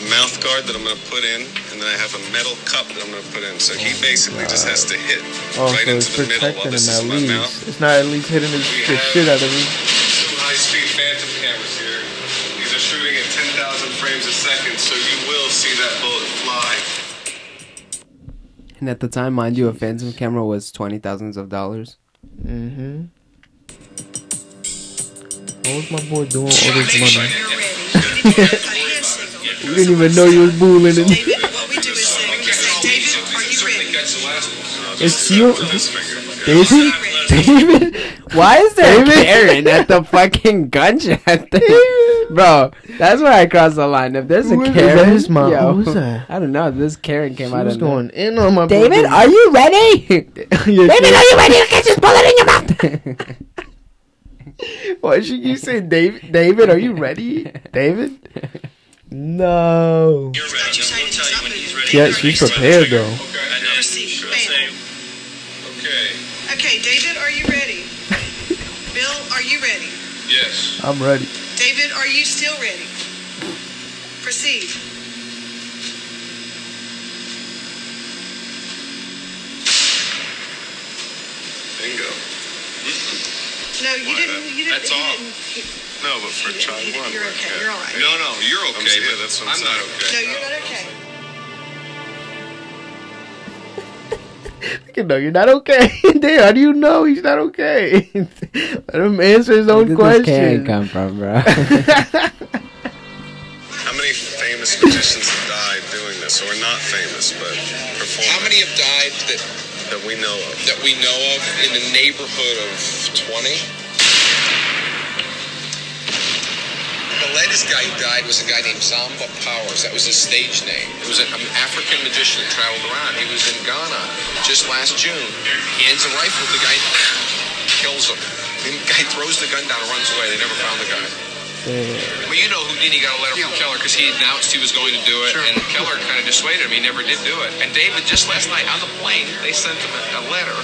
a mouth guard that I'm going to put in, and then I have a metal cup that I'm going to put in. So he oh, basically just has to hit Oh, right so into the middle while this is my mouth. It's not at least hitting his, We the shit out of him. Two high-speed phantom cameras here. These are shooting at 10,000 frames a second, so you will see that bullet fly. And at the time, mind you, a Phantom camera was twenty thousands of dollars. Mm-hmm. What was my boy doing with all this money? We didn't even know you was bullying him. David, what we do is say, we say, David, are you ready? Catch the last one. It's you, David. David, why is there David? Karen at the fucking gunshot thing? Bro, that's where I cross the line. If there's a Who is- is Karen, that his mom? yo, Who was that? I don't know. This Karen came She out was of going in on my David, boy. are you ready? Yeah, David, she- are you ready to catch this bullet in your mouth? Why should you say David? David, are you ready? David? No. You're ready. you say We'll tell you when he's ready. Yeah, she's prepared though. Okay. Proceed. Bam. Okay. Okay, David, are you ready? Bill, are you ready? Yes. I'm ready. David, are you still ready? Proceed. Bingo. Mm-hmm. No, you Why, didn't. that- You didn't. that's you all. didn't- No, but for You- try one. you're okay, okay. you're all right. No, no, you're I'm okay. saying, but that's what I'm I'm not okay. No, you're not okay. No, you're not okay. Dave, how do you know he's not okay? Let him answer his Where own did this Karen question. come from, bro? How many famous magicians have died doing this, or not famous, but performing? How many have died that that we know of? that we know of in the neighborhood of 20? The latest guy who died was a guy named Zamba Powers. That was his stage name. It was an African magician that traveled around. He was in Ghana just last June. He hands a rifle to the guy, kills him. The guy throws the gun down and runs away. They never found the guy. Well, you know Houdini got a letter from Kellar because he announced he was going to do it, and Kellar kind of dissuaded him. He never did do it. And David, just last night on the plane, they sent him a letter.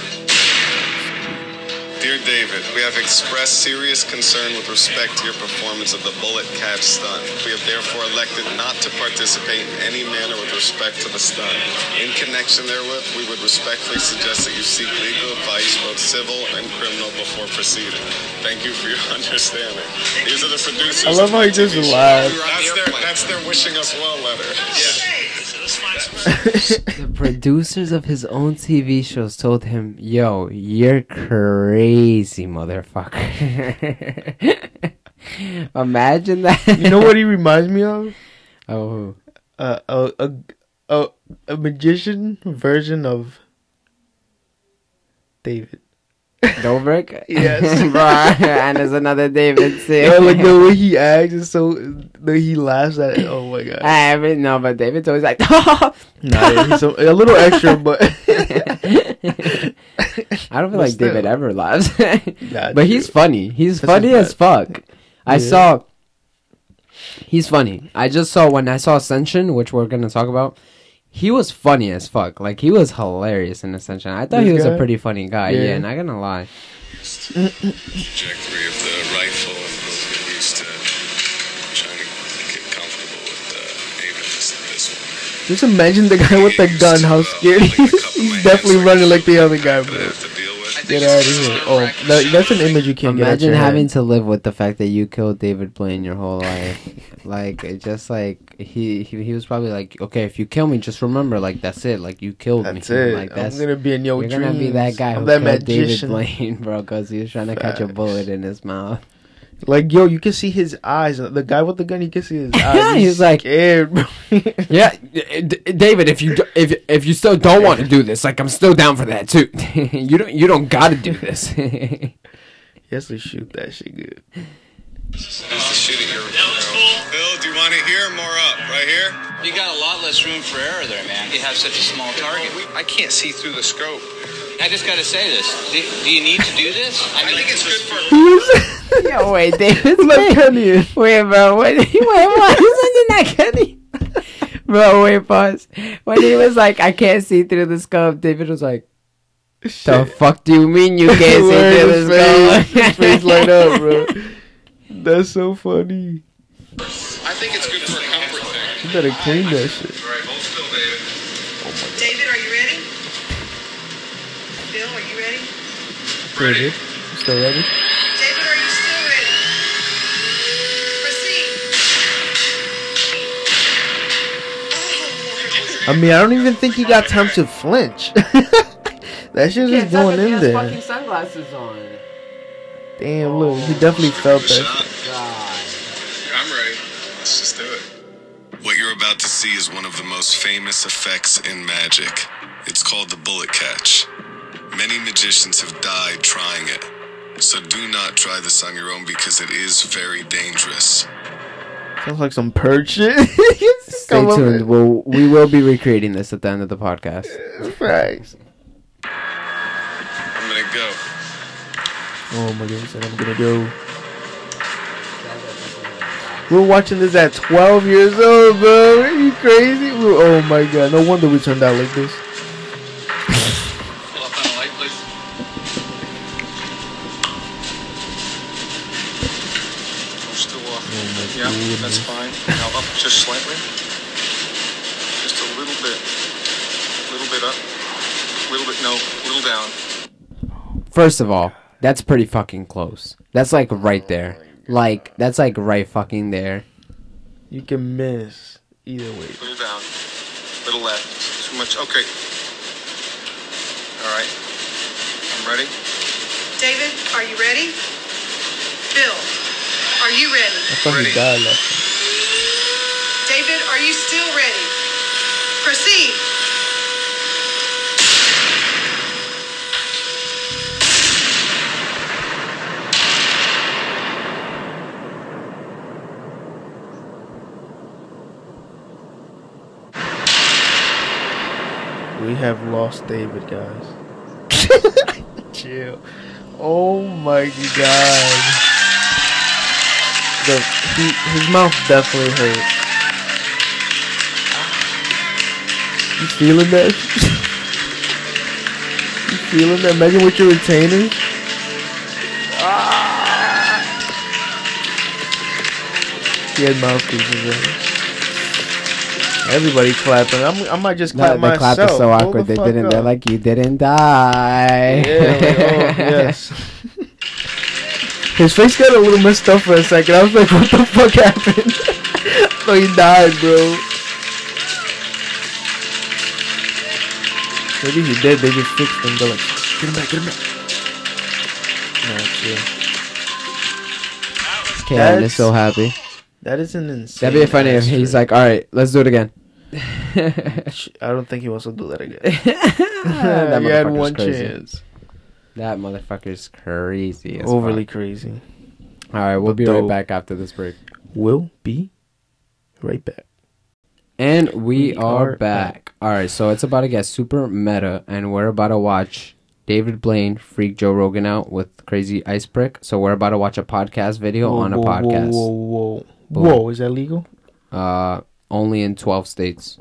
Dear David, we have expressed serious concern with respect to your performance of the bullet catch stunt. We have therefore elected not to participate in any manner with respect to the stunt. In connection therewith, we would respectfully suggest that you seek legal advice, both civil and criminal, before proceeding. Thank you for your understanding. These are the producers. I love how he just laughs. That's their, that's their wishing us well letter. The producers of his own TV shows told him, "Yo, you're crazy, motherfucker." Imagine that. You know what he reminds me of? Oh, Uh, a, a a a magician version of David. Dobrik? Yes. Bro, and there's another David too. Yeah, like the way he acts is so. The he laughs at. it. Oh my god. I haven't no, but David's always like, Nah, yeah, he's a, a little extra, but I don't feel like David ever laughs. Nah, but he's funny. He's That's funny as fuck. I Yeah. saw. He's funny. I just saw when I saw Ascension, which we're gonna talk about. He was funny as fuck. Like he was hilarious in Ascension. I thought This he was guy? a pretty funny guy. Yeah. Yeah, not gonna lie. Trajectory of the rifle and we'll get used to trying to get comfortable with uh, aiming this, this one. just imagine the guy with the gun. How scared he is. He's definitely running like the other guy, bro. Get out of here. Oh, that, that's an image you can't get Imagine having head. to live with the fact that you killed David Blaine your whole life. like just like he, he he was probably like, okay, if you kill me, just remember, like that's it. Like you killed That's me. it. Like I'm that's gonna be in your You're gonna be that guy I'm who that killed magician. David Blaine, bro, because he was trying to catch a bullet in his mouth. Like yo, you can see his eyes. The guy with the gun, you can see his eyes. Yeah, he's like- scared, bro. Yeah, D- D- David, if you do- if if you still don't want to do this, like I'm still down for that too. you don't you don't got to do this. he has to shoot that shit good. Is the shooting here? Bill, do you want to hear more up? Right here? You got a lot less room for error there, man. You have such a small target. I can't see through the scope. I just got to say this. Do, do you need to do this? I think it's good for. Yo, wait, David. Let Kenny in. Wait, bro. Wait, wait, what? Isn't that Kenny? bro, wait, pause. When he was like, I can't see through the scope, David was like, the fuck do you mean you can't see through the face, scope? his face light up, bro. That's so funny. I think it's good for a comfort thing. You better clean that shit. All right, hold still, David. David, are you ready? Bill, are you ready? Ready? Still ready? David, are you still ready? Proceed. I mean, I don't even think he got time to flinch. that shit just going in there. sunglasses on. Damn, look, he definitely felt that. shit. I'm ready. Let's just do it. What you're about to see is one of the most famous effects in magic. It's called the bullet catch. Many magicians have died trying it. So do not try this on your own because it is very dangerous. Sounds like some purge shit. Stay Come tuned. man. We'll, we will be recreating this at the end of the podcast. Facts. I'm gonna go. Oh my god, I'm gonna go. We're watching this at 12 years old, bro. Are you crazy? We were- oh my god, no wonder we turned out like this. Pull up on a light, please. Still off. yeah, that's fine. Now up just slightly. Just a little bit. A little bit up. A little bit, no, a little down. First of all, that's pretty fucking close. That's like right oh, there. Like that's like right fucking there. You can miss either way. little down. a Little left. Too much. Okay. All right. I'm ready. David, are you ready? Bill, are you ready? I thought he died last David, are you still ready? Proceed. We have lost David, guys. Chill. Oh my god. The he, his mouth definitely hurt. You feeling that? you feeling that? Imagine with your retainer? Ah. He had mouthpieces in. Everybody clapping. I'm, I might just No, clap they myself. clapped it so awkward. the They didn't. They're like, you didn't die. Yeah, like, oh, yes. His face got a little messed up for a second. I was like, what the fuck happened? so he died, bro. Maybe he did. They just fixed him. They're like, get him back, get him back. Nah, chill. Karen is so happy. That is an insane. That'd be funny if he's like, all right, let's do it again. I don't think he wants to do that again. that he had motherfucker's one crazy. chance. That motherfucker's crazy. As Overly fuck. crazy. All right, we'll But be right back after this break. We'll be right back. And we, We are, are back. All right, so it's about to get super meta, and we're about to watch David Blaine freak Joe Rogan out with crazy ice prick. So we're about to watch a podcast video Whoa, on a whoa, podcast. Whoa, whoa, whoa. Boom. Whoa, is that legal? Uh, only in twelve states.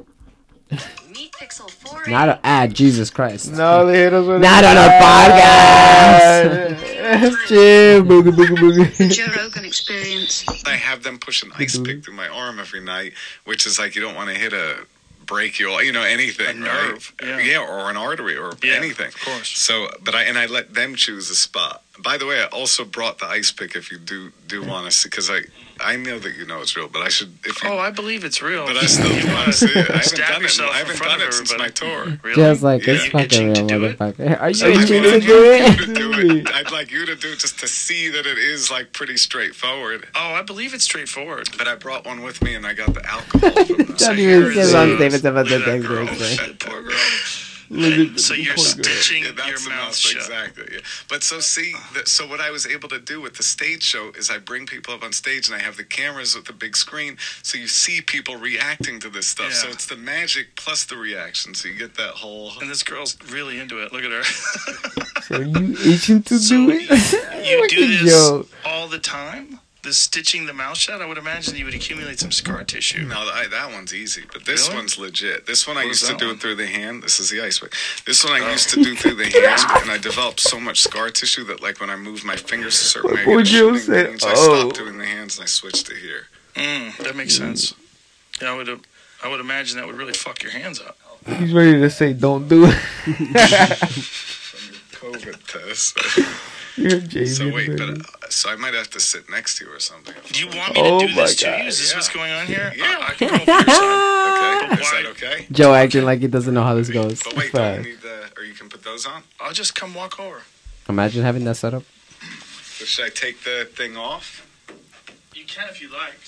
Not a ad. Ah, Jesus Christ. No, they hit us with Not on our podcast. Chill, boogie, boogie, boogie. Joe Rogan experience. I have them push an ice pick through my arm every night, which is like you don't want to hit a brachial, you, you know, anything, nerve, right? yeah. or an artery or Yeah, anything. of course. So, but I and I let them choose a spot. By the way, I also brought the ice pick if you do do want to because I I know that you know it's real, but I should if you. Oh, I believe it's real. but I still want to see it. I haven't Stab done it. yourself I in haven't front done of it since my tour. Really? Just like Yeah. it's You fucking itching real, to do it? motherfucker. Are you I itching to like do you it? to do it. I'd like you to do it just to see that it is like pretty straightforward. Oh, I believe it's straightforward. But I brought one with me, and I got the alcohol from the Don't you're even get on the- David about the That things girl, we're saying. poor girl. Look So you're stitching Yeah, that's your the mouth shut. exactly. Yeah. But so see, that, so what I was able to do with the stage show is I bring people up on stage and I have the cameras with the big screen, so you see people reacting to this stuff. So it's the magic plus the reaction, so you get that whole. And this girl's really into it. Look at her. So you itching to do it? you Look do this Joe. all the time? The stitching the mouth shut? I would imagine you would accumulate some scar tissue. No, I, that one's easy, but this Really? one's legit. This one I used to do one? it through the hand. This is the ice pick. This one I Oh. used to do through the hand, and I developed so much scar tissue that, like, when I move my fingers a certain way, I What get Joe shooting said, pains. I oh. stopped doing the hands and I switched to here. Mm, that makes sense. Yeah, I would. I would imagine that would really fuck your hands up. He's ready to say, "Don't do it." COVID test. You're Jamie. So wait, but uh, so I might have to sit next to you or something. Do you want me Oh to do my this to you? Is this what's going on here? Yeah. I, I can go for. Okay, is that okay? Joe acting like he doesn't know how this goes. But wait, Fine. don't need the, or you can put those on. I'll just come walk over. Imagine having that set up. So should I take the thing off? You can if you like.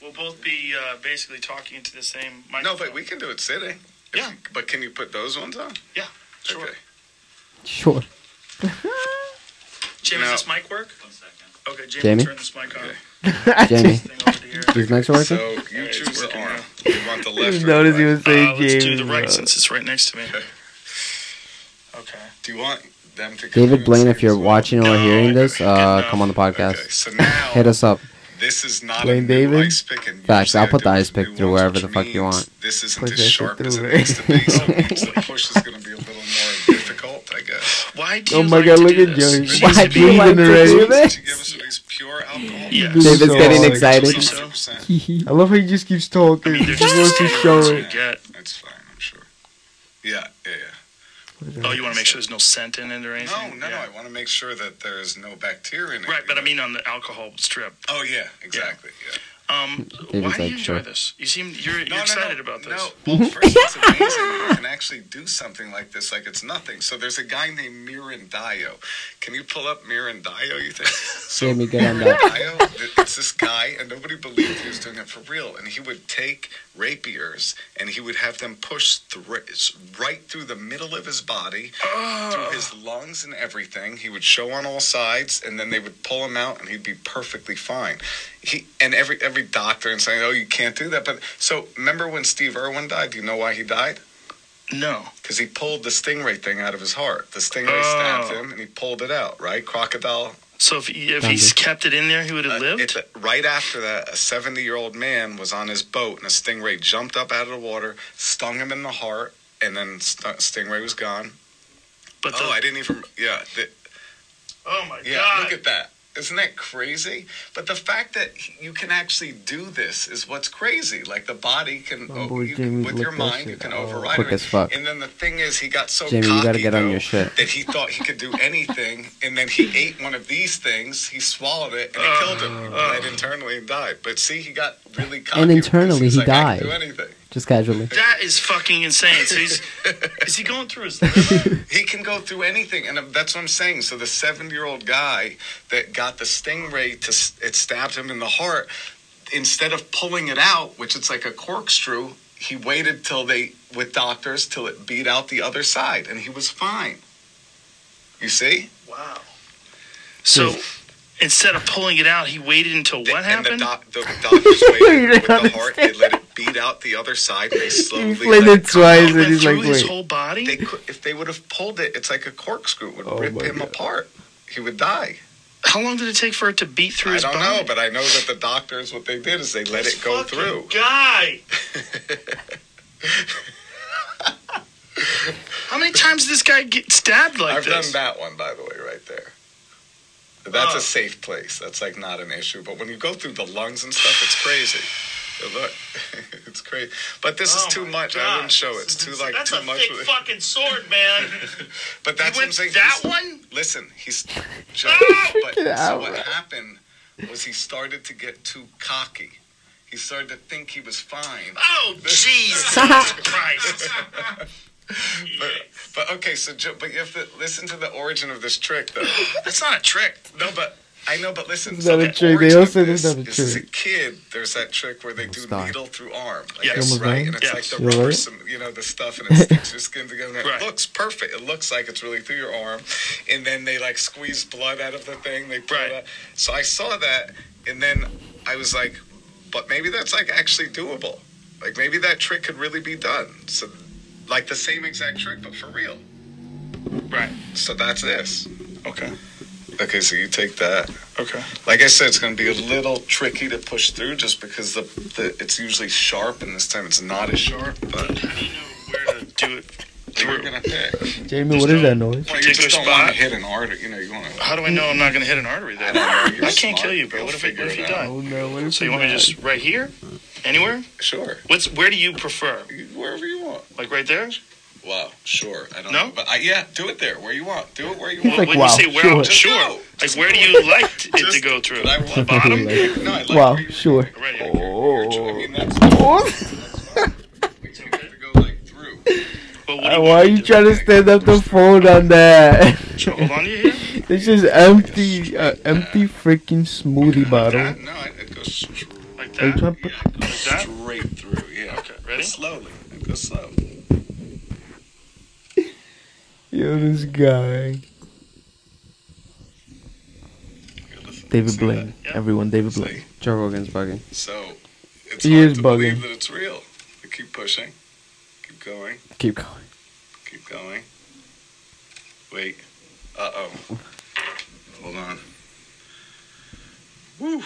We'll both be uh, basically talking into the same mic. No, but we can do it sitting. Yeah. you- but can you put those ones on? Yeah, sure. Okay. Sure. Jim, No. does this mic work? One second. Okay, Jamie, Jamie? turn this mic on. Okay. Jamie, Thing over to here. working? So you Alright, it's choose the arm. You want the left Just or noticed the he right? was saying Uh, let's do Jamie. the right since it's right next to me. Okay. Okay. Do you want them to come in David and Blaine, see if you're well? watching or No, hearing this, uh, come on the podcast. Okay, so now Hit us up. This is not Blaine a new David? ice pick. And Facts, usually I'll I put do the ice new pick through ones, wherever which the fuck you means want. This isn't Push as that shit sharp as through, it needs to be, so it right? means the push is going to be a little more difficult, I guess. Why do oh you Oh my like God, to look do at this? Joey. It Why do you be- like to do this? you give us at pure alcohol? Yes. David's so getting excited. So? I love how he just keeps talking. I mean, they're just just wants to show it. get. That's fine, I'm sure. Yeah, yeah, yeah. Oh, you want to make sure there's no scent in it or anything? no, no. Yeah. I want to make sure that there is no bacteria in it. Right, but I mean on the alcohol strip. Oh yeah, exactly. Yeah. Um, David's why do like, you enjoy sure. this? You seem you're, you're No, no, excited no, about this. No, well, first it's amazing that you can actually do something like this, like it's nothing. So there's a guy named Mirin Dajo. Can you pull up Mirin Dajo? You think? So me get on Miran that. Dio, it's this guy, and nobody believed he was doing it for real. And he would take rapiers and he would have them push through, right through the middle of his body, through his lungs and everything. He would show on all sides, and then they would pull him out, and he'd be perfectly fine. He and every every doctor and saying, "Oh, you can't do that." But so remember when Steve Irwin died? Do you know why he died? No. Because he pulled the stingray thing out of his heart. The stingray Oh. stabbed him, and he pulled it out. Right, crocodile. So if if he's kept it in there, he would have Uh, lived. it- right after that, a 70 year old man was on his boat, and a stingray jumped up out of the water, stung him in the heart, and then st- stingray was gone. But oh, I didn't even. Yeah, the, oh my yeah. god! Look at that. Isn't that crazy? But the fact that you can actually do this is what's crazy. Like the body can, Oh, you, Jamie, with your mind, you can override Quick it. as fuck. And then the thing is, he got so Jamie, cocky you gotta get on though, your shit. that he thought he could do anything, and then he ate one of these things. He swallowed it, and it killed him. Uh, he died internally and died. But see, he got really cocky. And internally, he like, I died. can do anything. Just casually. That is fucking insane. So he's is he going through his liver? He can go through anything, and that's what I'm saying. So the 70 year old guy that got the stingray to it stabbed him in the heart. Instead of pulling it out, which it's like a corkscrew, he waited till they with doctors till it beat out the other side, and he was fine. You see? Wow. So instead of pulling it out, he waited until what And the, happened? doc, the doctors waited with the heart. They let it beat out the other side, and they slowly played let it twice, and he's like, wait. body. They could, if they would have pulled it, it's like a corkscrew. It would Oh rip him God. apart. He would die. How long did it take for it to beat through I his body? I don't body? know, but I know that the doctors, what they did is they let This it go fucking through. Guy. How many times did this guy get stabbed like that? I've this? done that one, by the way, right there. But That's Oh. a safe place. That's like not an issue. But when you go through the lungs and stuff, it's crazy. Look, it's crazy. But this is Oh too my much. I God. wouldn't show it. It's too like That's too a much. thick fucking sword, man. But that's what I'm went saying. that He's- one? Listen, he's Joe, oh! but Freaking so out, what man. happened was he started to get too cocky. He started to think he was fine. Oh, Jesus Christ. But, but okay, so Joe, but you have to listen to the origin of this trick, though. That's not a trick. No, but I know, but listen. It's so not a trick. They origin all say it's this not a is As a kid, there's that trick where they do Stop. needle through arm, like Yes. this, right? done? And it's Yes. like the You all rubber, right? some, you know, the stuff, and it sticks your skin together. And Right. It looks perfect. It looks like it's really through your arm, and then they like squeeze blood out of the thing. They pull Right. it out. So I saw that, and then I was like, but maybe that's like actually doable. Like maybe that trick could really be done. So, like the same exact trick, but for real. Right. So that's this. Okay. Okay, so you take that. Okay. Like I said, it's going to be a little tricky to push through just because the, the it's usually sharp, and this time it's not as sharp. But How do you know where to do it you're through? going to pick. Jamie, what is that noise? Well, you Particular just don't want spot? to hit an artery. You know, you want to. How do I know I'm not going to hit an artery there? I don't know, you're I can't smart. kill you, bro. You'll What if, it, figure what if you out. die? Oh no, what if So you he want me to just right here? Anywhere? Sure, What's where do you prefer? Wherever you want. Like right there? Wow, sure. I don't No? know, but I, yeah, do it there where you want. Do it where you He's want. like, when wow, you say where, sure. Just sure. go. Like Just where do you like it to go through? but I The want- bottom? Like- No, I like Wow, where you- sure. Right. I mean, that's, that's what you have to go like through. But what Uh, you Why are you do? trying to stand up the phone on that? So hold on to your here. It's just empty, uh, empty freaking smoothie bottle. That, no, it goes str- Like Are you trying to put? yeah, it goes straight through. Yeah. Okay. Ready? Slowly. It goes slow. Yo, this guy. David See Blaine. Yeah. Everyone, David See? Blaine. Joe Rogan's bugging. So it's He hard is to bugging. believe that it's real. You keep pushing. Keep going. Keep going. Keep going. Wait. Uh oh. Hold on. Woo.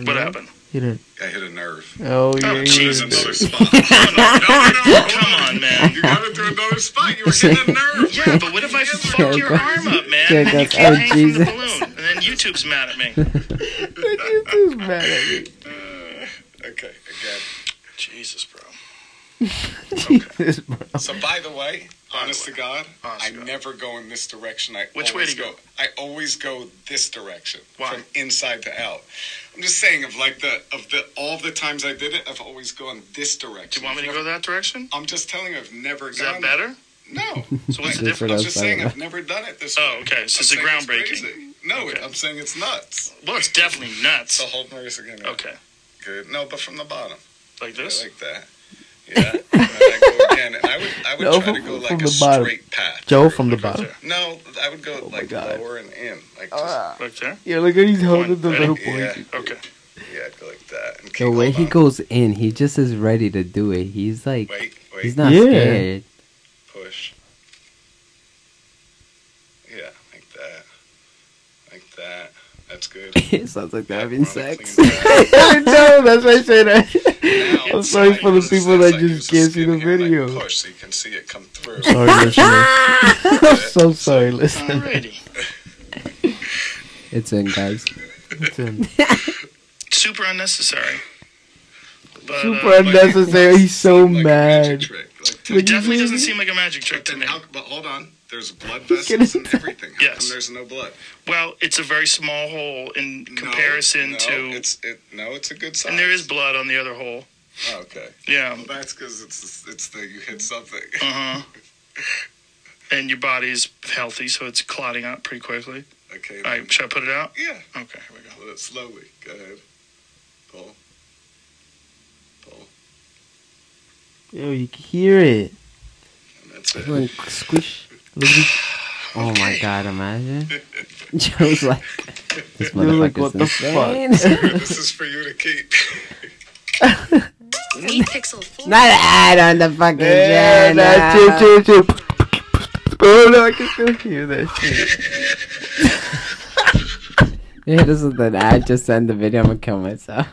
What happened? He didn't. I hit a nerve. Oh yeah. Oh, he Jesus. Another spot. no, no, no, no. Come on, man. You got it to another spot. You were hitting a nerve. Yeah, but what if I fuck your arm up, man? Check And you can't oh, hang from the balloon, and then YouTube's mad at me. YouTube's mad at me. Uh, okay, again. Jesus, bro. Jesus, bro. So, by the way, honest to God, Honest I to God. never go in this direction. I Which way always do you go? I always go this direction, Why? from inside to out. I'm just saying, of like the of the all the times I did it, I've always gone this direction. Do you want me to go that direction? I'm just telling you, I've never Is gone. that better? No. So what's the difference? I'm just saying. I've never done it this way. Oh, way. okay. So I'm it's a saying groundbreaking. crazy. No, Okay. I'm saying it's nuts. Well, it's definitely nuts. So hold my wrist again. yeah. Okay. Good. No, but from the bottom. Like Yeah, this? like that. Yeah. and I again. And I would, I would No, try to from- go from like a the straight path. Joe from the bottom. there. No, I would go Oh like God. lower and in, like just Ah. Like there? Yeah, look at he's holding the Ready? little Yeah. Okay. yeah, go like that. And The way he on. goes in, he just is ready to do it. He's like, Wait. Wait. He's not Yeah. scared. Push. Yeah, like that. Like that. That's good. it sounds like they're having sex. I know. That's why I say that. Now, I'm sorry for the people that I just can't see the skin here and I video. Push so you can see it come through. Sorry, listeners. I'm so sorry, listeners. Alrighty. It's in, guys. It's in. Super unnecessary. But, Super uh, unnecessary. He's so Like mad. trick. Like, It definitely doesn't seem like a magic trick to me. but hold on. There's blood vessels it. and everything. How Yes. come there's no blood? Well, it's a very small hole in No, comparison no, to, it's it. No, it's a good size. and there is blood on the other hole. Oh, okay. Yeah. Well, that's because it's it's the you hit something. Uh huh. and your body's healthy, so it's clotting out pretty quickly. Okay. All right. then- should I put it out? Yeah. Okay, here we go. Pull it slowly. Go ahead. Pull. Pull. Yo, you can hear it. And that's it. Going squish. Look at this. Oh my god, imagine. Joe's like, this You're like, motherfucker's what the insane. this is for you to keep. Eight pixel full. Not ad on the fucking Yeah, channel. that's it, chill, chill. Oh no, I can still hear that shit. Yeah, this is the ad. Just send the video. I'm gonna kill myself.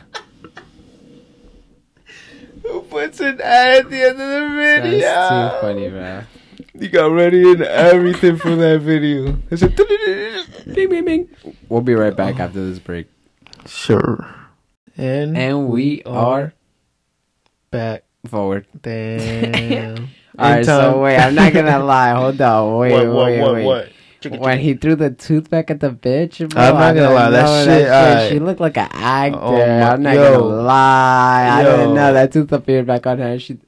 Who puts an ad at the end of the video? That's too funny, bro. You got ready and everything from that video. It's a Bing, bing, bing. We'll be right back after this break. Sure. And And we are back. forward. Damn. Alright, so wait, I'm not gonna lie. Hold on. Wait, What, what, wait, what, wait. what? When he threw the tooth back at the bitch, bro, I'm not gonna didn't lie, that shit, alright. She looked like an actor. Oh my- I'm not yo. gonna lie. I Yo. didn't know that tooth appeared back on her. She,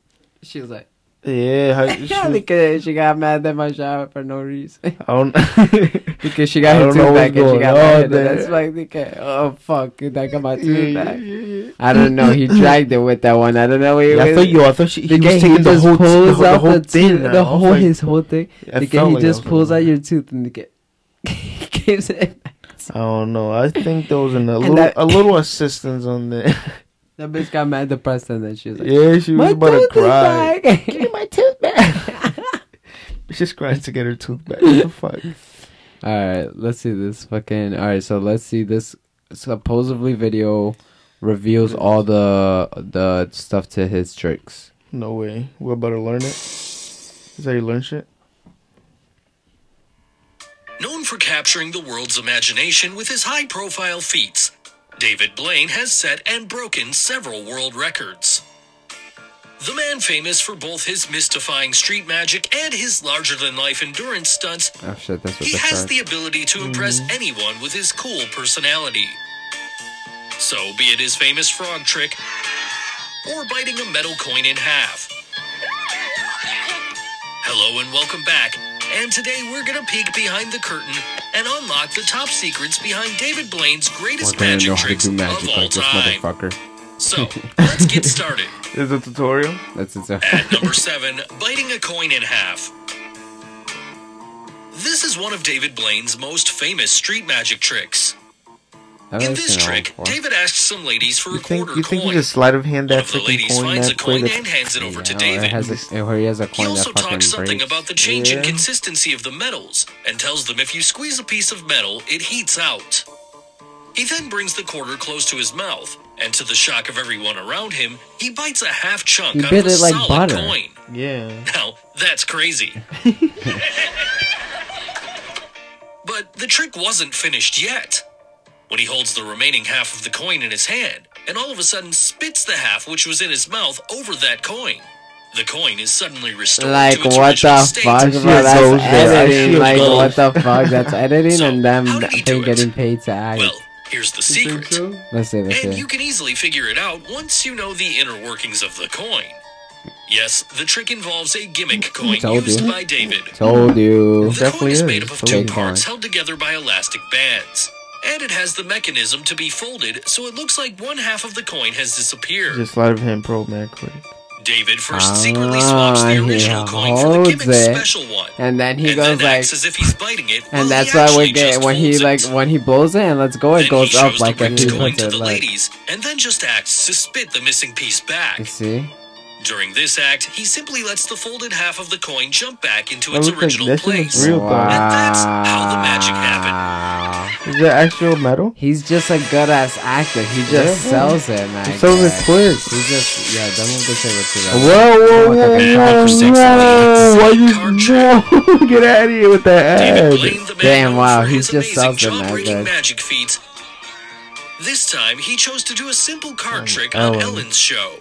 she was like, Yeah, how, she, because she got mad at my shower for no reason. I don't. because she got her tooth back and she got mad. That's like, okay, oh fuck, I got my tooth back. I don't know. He dragged it with that one. I don't know. He, Yeah, I thought you. I thought she, he was taking the just whole, pulls the, whole- the whole thing. the whole like- his whole thing. Because he like just pulls out your tooth and get gives it. back. I don't know. I think there was an, a And little that- a little assistance on there. That bitch got mad depressed and then she was like, yeah, she was "My about to tooth is cry. back." Give me my tooth back. She's crying to get her tooth back. What the fuck? All right, let's see this fucking. All right, so let's see this supposedly video reveals all the the stuff to his tricks. No way. We're about to learn it. Is that you learn shit? Known for capturing the world's imagination with his high profile feats, David Blaine has set and broken several world records. The man famous for both his mystifying street magic and his larger than life endurance stunts, Oh shit, he has the ability to impress anyone with his cool personality. So, be it his famous frog trick or biting a metal coin in half. Hello and welcome back. And today we're gonna peek behind the curtain and unlock the top secrets behind David Blaine's greatest magic tricks magic of all like time. So, let's get started. Is a tutorial? That's it. At number seven, biting a coin in half. This is one of David Blaine's most famous street magic tricks. In this one trick. David asks some ladies for You a think quarter you think coin. you just sleight of hand One that of the ladies coin finds a coin and hands it over to Yeah, David. Has a, he has a He also talks something breaks. about the change in consistency of the metals and tells them if you squeeze a piece of metal, it heats out. He then brings the quarter close to his mouth, and to the shock of everyone around him, he bites a half chunk He out of a like solid butter. coin. Yeah. Now, that's crazy. but the trick wasn't finished yet. When he holds the remaining half of the coin in his hand, and all of a sudden spits the half which was in his mouth over that coin. The coin is suddenly restored Like to its what original the state. fuck, I bro? see That's goes there. I see editing. Like goes. what the fuck? That's editing, So, and them how did he pay, do it? getting paid to act. Well, here's the You secret. so? let's see, let's And see. you can easily figure it out once you know the inner workings of the coin. Yes, the trick involves a gimmick coin Told used you. by David. Told you. The coin definitely is is. made up of two parts held together by elastic bands. And it has the mechanism to be folded, so it looks like one half of the coin has disappeared. Just sleight of hand pro man quick. David first secretly swaps Ah, the original coin for the holds gimmick it, special one. And then he and goes then like, acts as if he's biting it. and that's why we get just when he like it. when he blows it and let's go, it Then goes he up shows like the if bricked he coin puts to it the like. ladies, and then just acts to spit the missing piece back. You see? During this act, he simply lets the folded half of the coin jump back into That its looks like original place. real though. And that's how the magic happened. Is that actual metal? He's just a good ass actor. He just Yeah, sells it, man. He sells it quick. He just yeah. Don't move the table too Whoa, loud. whoa, Look whoa, like a card for six whoa! Why you no? Get out of here with that ad. Damn! Wow, he just amazing sells it, man. Good. magic feats. This time, he chose to do a simple card um, trick Ellen. on oh, Ellen's show.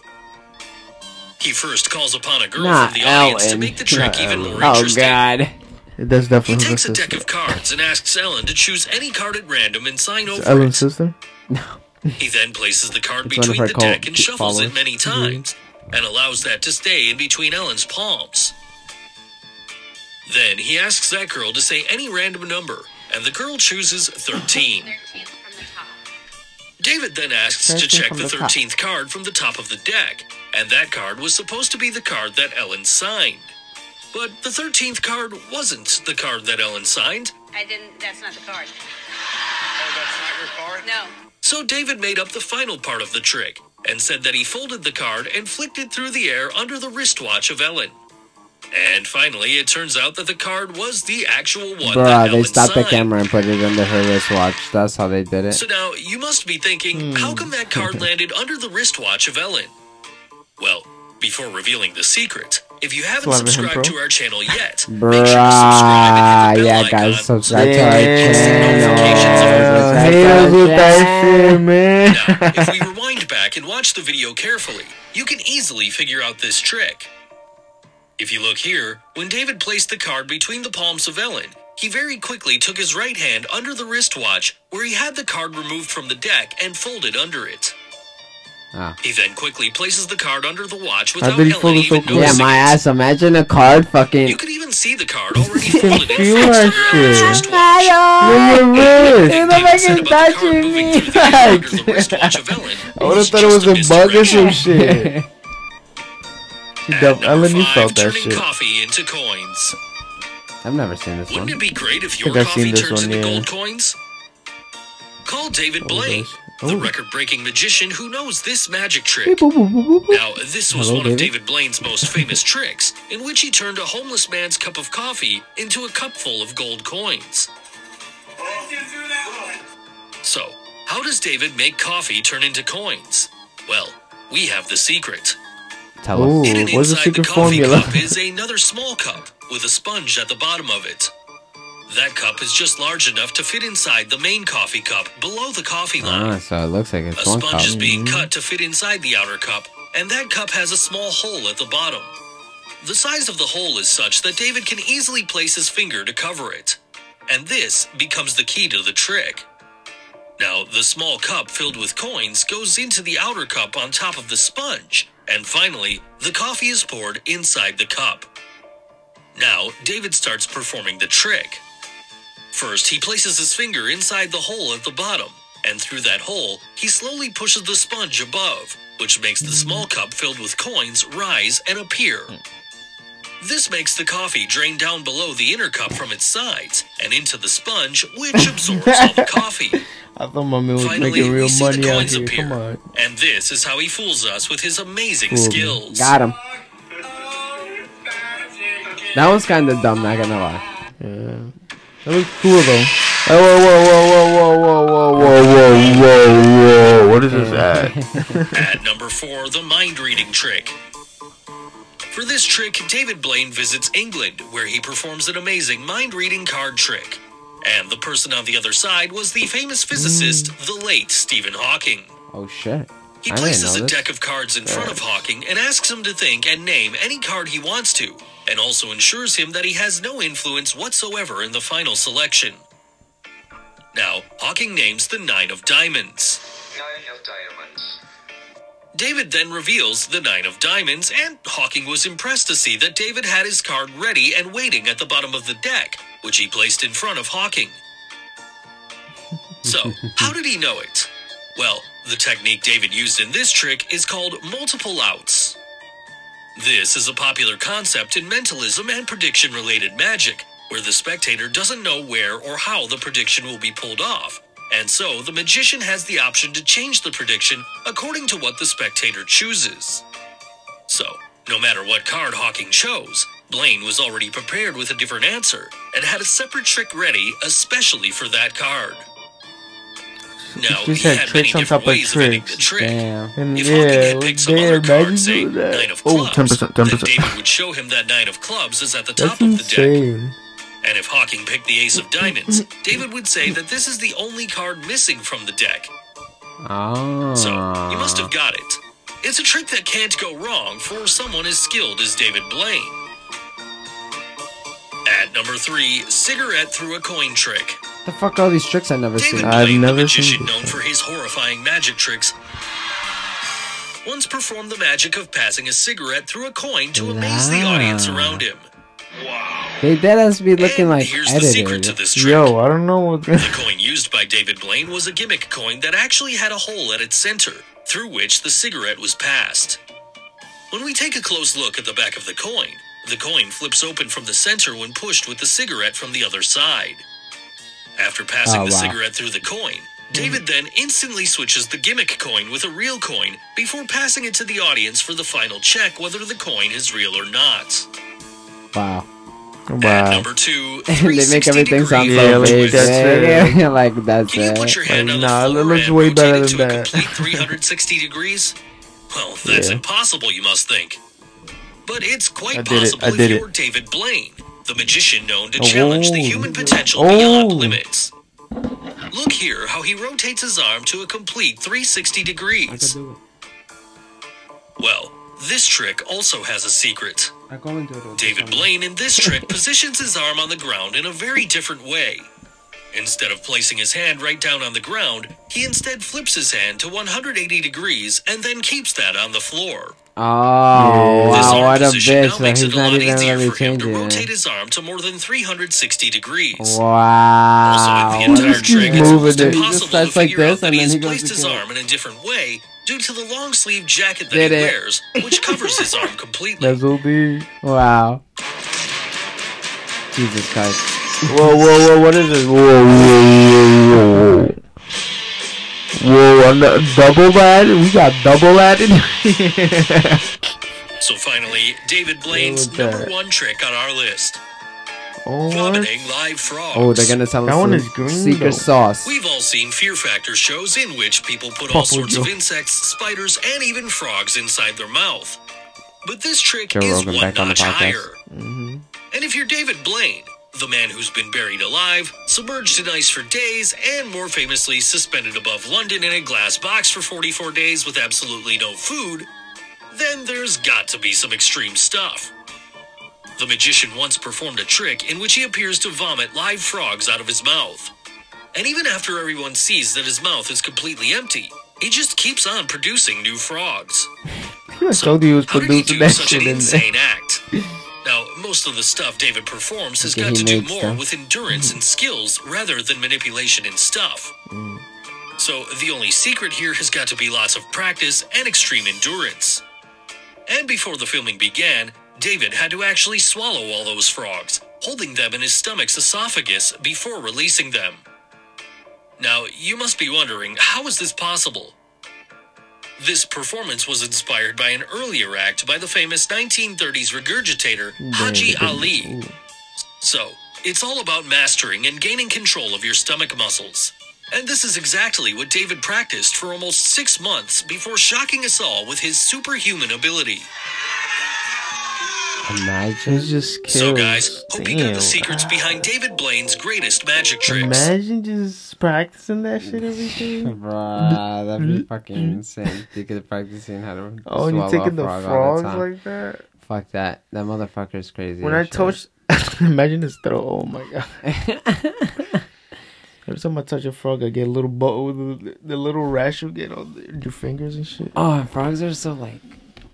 He first calls upon a girl Not from the audience to make the trick Not even Ellen. Oh, more Oh interesting. God. That's He definitely her takes a deck of cards and asks Ellen to choose any card at random and sign It's over Ellen's it. sister. He then places the card It's one of between her the cult deck and shuffles followers. it many mm-hmm. times, and allows that to stay in between Ellen's palms. Then he asks that girl to say any random number, and the girl chooses 13. David then asks to 13 check from the the top. 13th card from the top of the deck, and that card was supposed to be the card that Ellen signed. But the 13th card wasn't the card that Ellen signed, I didn't. That's not the card. Oh, that's not your card? No. so David made up the final part of the trick and said that he folded the card and flicked it through the air under the wristwatch of Ellen. And finally, it turns out that the card was the actual one that Bruh, they Ellen stopped the camera and put it under her wristwatch. That's how they did it. So now you must be thinking, Hmm. how come that card landed under the wristwatch of Ellen? Well, before revealing the secret, if you haven't Clever him, subscribed to our channel yet, Bruh, bell yeah, icon. guys, subscribe to our Yeah, channel. haters with that Subscribe to our shit, man. now, if we rewind back and watch the video carefully, you can easily figure out this trick. If you look here, when David placed the card between the palms of Ellen, he very quickly took his right hand under the wristwatch where he had the card removed from the deck and folded under it. Ah. He then quickly places the card under the watch without Helen even noticing. Yeah, my ass. Imagine a card fucking. You could even see the card already folded in fixed to your wrist. You're the fucking touching me. I would have thought it was a bug or some shit. Dumb. Ellen, you felt that shit. Coffee into coins. I've never seen this Wouldn't one. Wouldn't it be great if your coffee turns into gold coins? Call David Blaine the Oh. record-breaking magician who knows this magic trick. Now, this was Hello, one of David. David Blaine's most famous tricks, in which he turned a homeless man's cup of coffee into a cup full of gold coins. So, how does David make coffee turn into coins? Well, we have the secret. Tell Ooh, us. Hidden what's the inside secret the coffee formula? cup is another small cup with a sponge at the bottom of it. That cup is just large enough to fit inside the main coffee cup below the coffee line. Ah, so it looks like A it's cup. sponge is being cut to fit inside the outer cup, and that cup has a small hole at the bottom. The size of the hole is such that David can easily place his finger to cover it. And this becomes the key to the trick. Now, the small cup filled with coins goes into the outer cup on top of the sponge, and finally, the coffee is poured inside the cup. Now, David starts performing the trick. First, he places his finger inside the hole at the bottom, and through that hole, he slowly pushes the sponge above, which makes the small cup filled with coins rise and appear. This makes the coffee drain down below the inner cup from its sides and into the sponge, which absorbs all the coffee. I thought my man was Finally, making we real see the money out coins here. appear. Come on. And this is how he fools us with his amazing Fooled skills. Got him. That one's kind of dumb, not gonna lie. Yeah. That was cool though. Oh, whoa, whoa, whoa, whoa, whoa, whoa, whoa, whoa, whoa. What is this ad? At number four, the mind reading trick. For this trick, David Blaine visits England, where he performs an amazing mind reading card trick. And the person on the other side was the famous physicist, the late Stephen Hawking. Oh shit. He I didn't places know a this. deck of cards in front of Hawking and asks him to think and name any card he wants to, and also ensures him that he has no influence whatsoever in the final selection. Now, Hawking names the Nine of Diamonds. Nine of diamonds. David then reveals the Nine of Diamonds, and Hawking was impressed to see that David had his card ready and waiting at the bottom of the deck, which he placed in front of Hawking. So, how did he know it? Well, the technique David used in this trick is called multiple outs. This is a popular concept in mentalism and prediction related magic, where the spectator doesn't know where or how the prediction will be pulled off, and so the magician has the option to change the prediction according to what the spectator chooses. So, No matter what card Hawking chose, Blaine was already prepared with a different answer and had a separate trick ready especially for that card. Now, just he had had tricks on top of ways of ending the tricks. trick. And If yeah, Hawking had picked some other imagine say that. nine of Oh, clubs, 10%, 10%. David would show him that nine of clubs is at the top That's of the deck. insane. And if Hawking picked the ace of diamonds, David would say that this is the only card missing from the deck. Oh. So, you must have ah. got it. It's a trick that can't go wrong for someone as skilled as David Blaine. At number three, cigarette through a coin trick. The fuck are all these tricks I never seen? I've Blaine, never the magician this known for his horrifying magic tricks, once performed the magic of passing a cigarette through a coin to amaze the audience around him. Wow. They dead us be looking like Here's the secret to edited. this trick. Yo, I don't know what. The coin used by David Blaine was a gimmick coin that actually had a hole at its center, through which the cigarette was passed. When we take a close look at the back of the coin, the coin flips open from the center when pushed with the cigarette from the other side. After passing Oh, the wow. cigarette through the coin, David then instantly switches the gimmick coin with a real coin before passing it to the audience for the final check whether the coin is real or not. Wow. At Wow. number two, they make everything sound degree Yeah, so like big. that's man. it. like that's Can you it. put your hand Like, on nah, the it floor looks and way rotate better it to than a that. complete 360 degrees? Well, that's Yeah. impossible, you must think. But it's quite I did it, possible if it. you're David Blaine, the magician known to Oh. challenge the human potential Oh. beyond limits. Look here how he rotates his arm to a complete 360 degrees. Well, this trick also has a secret. David Blaine in this trick positions his arm on the ground in a very different way. Instead of placing his hand right down on the ground, he instead flips his hand to 180 degrees and then keeps that on the floor. Oh, This wow, arm what a position bitch. now So makes he's it a not lot even easier really for him to changing rotate his arm to more than 360 degrees. Wow. Also, in the entire trick, it's almost it. He just impossible to starts like figure out that and he has placed his kill. arm in a different way due to the long sleeve jacket that Did he it. wears, which covers his arm completely. That's OD. Wow. Jesus Christ. Whoa, whoa, whoa! What is this? Whoa, whoa, whoa, whoa! Whoa! I'm not- double that? We got double that in here. So finally, David Blaine's number one trick on our list: Oh, vomiting live frogs. Oh, they're gonna tell That us one some is green, secret though. sauce. We've all seen Fear Factor shows in which people put all Papa sorts of insects, spiders, and even frogs inside their mouth. But this trick Joe is Rogan one back on the notch higher. Mm-hmm. And if you're David Blaine, the man who's been buried alive, submerged in ice for days, and more famously suspended above London in a glass box for 44 days with absolutely no food, then there's got to be some extreme stuff. The magician once performed a trick in which he appears to vomit live frogs out of his mouth. And even after everyone sees that his mouth is completely empty, he just keeps on producing new frogs. I told you he was How did he do that such an insane act? Now, most of the stuff David performs has Okay, got to do more stuff. with endurance and skills rather than manipulation and stuff. Mm. So, the only secret here has got to be lots of practice and extreme endurance. And before the filming began, David had to actually swallow all those frogs, holding them in his stomach's esophagus before releasing them. Now, you must be wondering, how is this possible? This performance was inspired by an earlier act by the famous 1930s regurgitator Haji Ali. So, it's all about mastering and gaining control of your stomach muscles. And this is exactly what David practiced for almost six months before shocking us all with his superhuman ability. Imagine. It's just kills. So, guys, hope you got the secrets behind David Blaine's greatest magic tricks. Imagine just practicing that shit every day. Bruh, that'd be fucking insane. You could practicing how to Oh, and you swallow taking a the frog all frogs time. like that? Fuck that. That motherfucker's crazy. When I shit. touch, imagine his throat. Oh my god. Every time I touch a frog, I get a little bow. The, the little rash you get on the, your fingers and shit. Oh, frogs are so like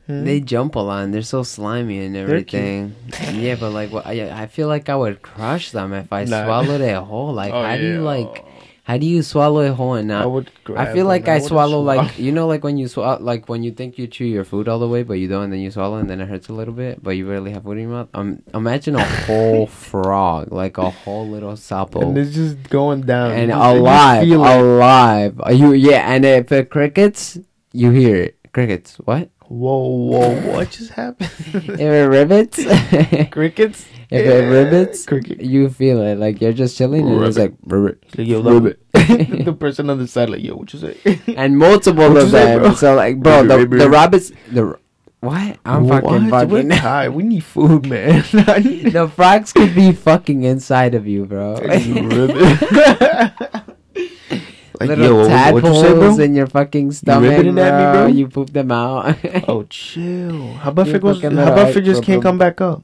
Hmm? they jump a lot and they're so slimy and everything. yeah, but like what I, I feel like I would crush them if I Nah. swallowed it whole. Like Oh, how do you like how do you swallow it whole and not? I would. I feel like I would've swallow like you know like when you swallow like when you think you chew your food all the way but you don't and then you swallow and then it hurts a little bit but you barely have food in your mouth. Um, imagine a whole frog like a whole little sapo and it's just going down. and You just- alive, feel it. alive. You yeah, and if it crickets, you hear it. Crickets. What? Whoa, whoa, what just happened? if it rivets, crickets. If Yeah, it rivets, cricket. you feel it. Like you're just chilling and it's like rivet, Like, yo, the, person on the side, like, yo, what you say? and multiple What of you say, them. So like, bro, the, the rabbits, the what? I'm fucking What? We're. We need food, man. The frogs could be fucking inside of you, bro. Like, Little yo, what, what you say, tadpoles in your fucking stomach, ribbiting bro. me, bro? You poop them out. Oh, chill. How about if it goes? How about if just can't come back up?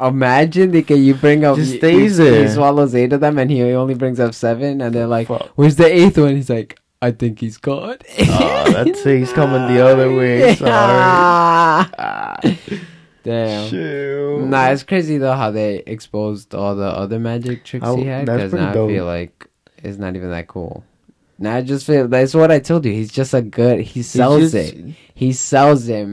Imagine that you bring up Just he- stays he, there. He swallows eight of them and he only brings up seven, and they're like, Fuck. "Where's the eighth one?" He's like, "I think he's gone." Oh, that's it. He's coming the other way. Sorry. Ah, Damn. chill. Nah, it's crazy though how they exposed all the other magic tricks How- he had. Because now I feel like it's not even that cool. Now I just feel that's what I told you. He's just a good. He sells just- it. He sells it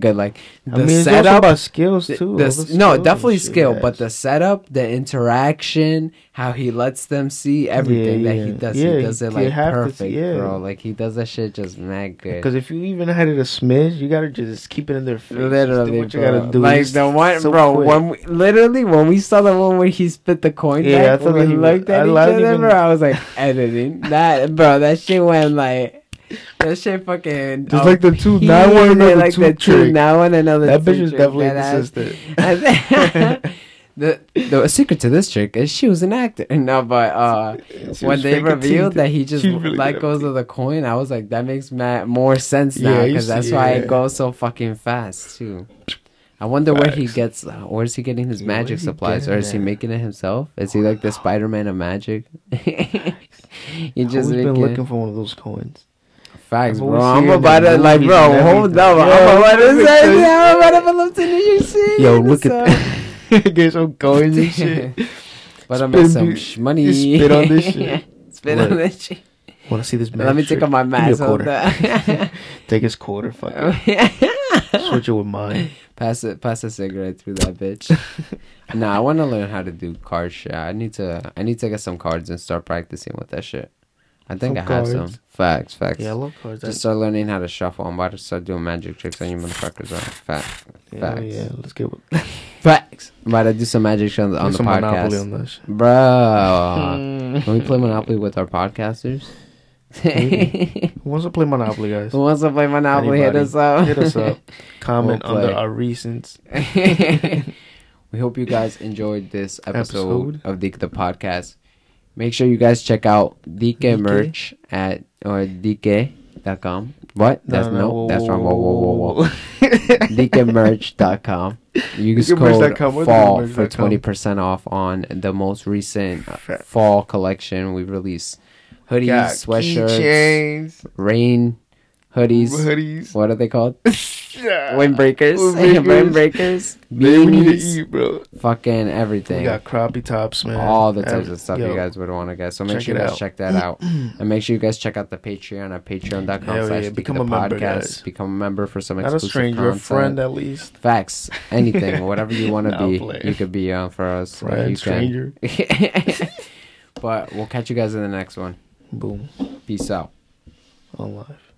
good. Like the I mean, it's setup. about skills too. the the no, skills and definitely skill, but the setup, the interaction, how he lets them see everything that he does. Yeah, he does it like have to see- perfect, yeah. bro. Like he does that shit just mad good. Because if you even had it a smidge, you gotta just keep it in their face. Literally, what you bro. gotta do. Like the one, so bro. quick. When we, literally when we saw the one where he spit the coin Yeah, I back, thought when that we he was- at I each other, even- bro, I was like editing that, bro. That shit went like. That shit fucking Just like the two now one, another like two the two now one another That bitch is definitely that ass. consistent. And then- the the secret to this trick is she was an actor. No, but uh, when they revealed that he just really let goes of the coin, I was like, that makes ma- more sense now because that's why yeah. it goes so fucking fast too. I wonder where he gets. Uh, where's he getting his magic supplies, or is he making it himself? Is he like the Spider Man of magic? he just been looking for one of those coins. Facts, bro. I'm seen it in about to like, bro. Hold up. I'm about to say, because- I'm about to up to New York City. Yo, look at that. Get some coins and shit. But I'm at some sh- money. spit on this shit. spit Look. on this shit. Want to see this? man? Let me take off my Give me a mask. Quarter. Take his quarter. Fuck it. Switch it with mine. pass it. Pass a cigarette through that bitch. nah, I want to learn how to do card shit. I need to. I need to get some cards and start practicing with that shit. I think I have some facts. Facts. Yeah, I love cards. Just start learning how to shuffle. I'm about to start doing magic tricks on you motherfuckers. Right? Fact. yeah, Facts. yeah, let's get with Facts. I'm about to do some magic on, the- on get the some Monopoly podcast. on. Bro, can we play Monopoly with our podcasters? Who wants to play Monopoly, guys? Who wants to play Monopoly? Hit us up. Hit us up. Comment We'll under our recent we hope you guys enjoyed this episode, Episode. of Dike the podcast. Make sure you guys check out Dike Dike? merch at or Dike.com. What? That's No, no, no, whoa, that's wrong. Whoa, whoa, whoa, whoa. DikeMerch.com. Use code fall for twenty percent off on the most recent fall collection we've released. Hoodies, sweatshirts, rain hoodies. hoodies. What are they called? Windbreakers. Windbreakers. Windbreakers. We need to Beanies. eat, bro. Fucking We everything. got crappie tops, man. All the types Every- of stuff yo, you guys would want to get. So make sure you guys out. check that out. and make sure you guys check out the Patreon at patreon.com Hell slash yeah, become a member, podcast. guys. Become a member for some exclusive Not a stranger, a friend at least. Facts. Anything. whatever you want to Nah, be, play. you could be on for us. Friend, stranger. But we'll catch you guys in the next one. Boom. Peace out. On live.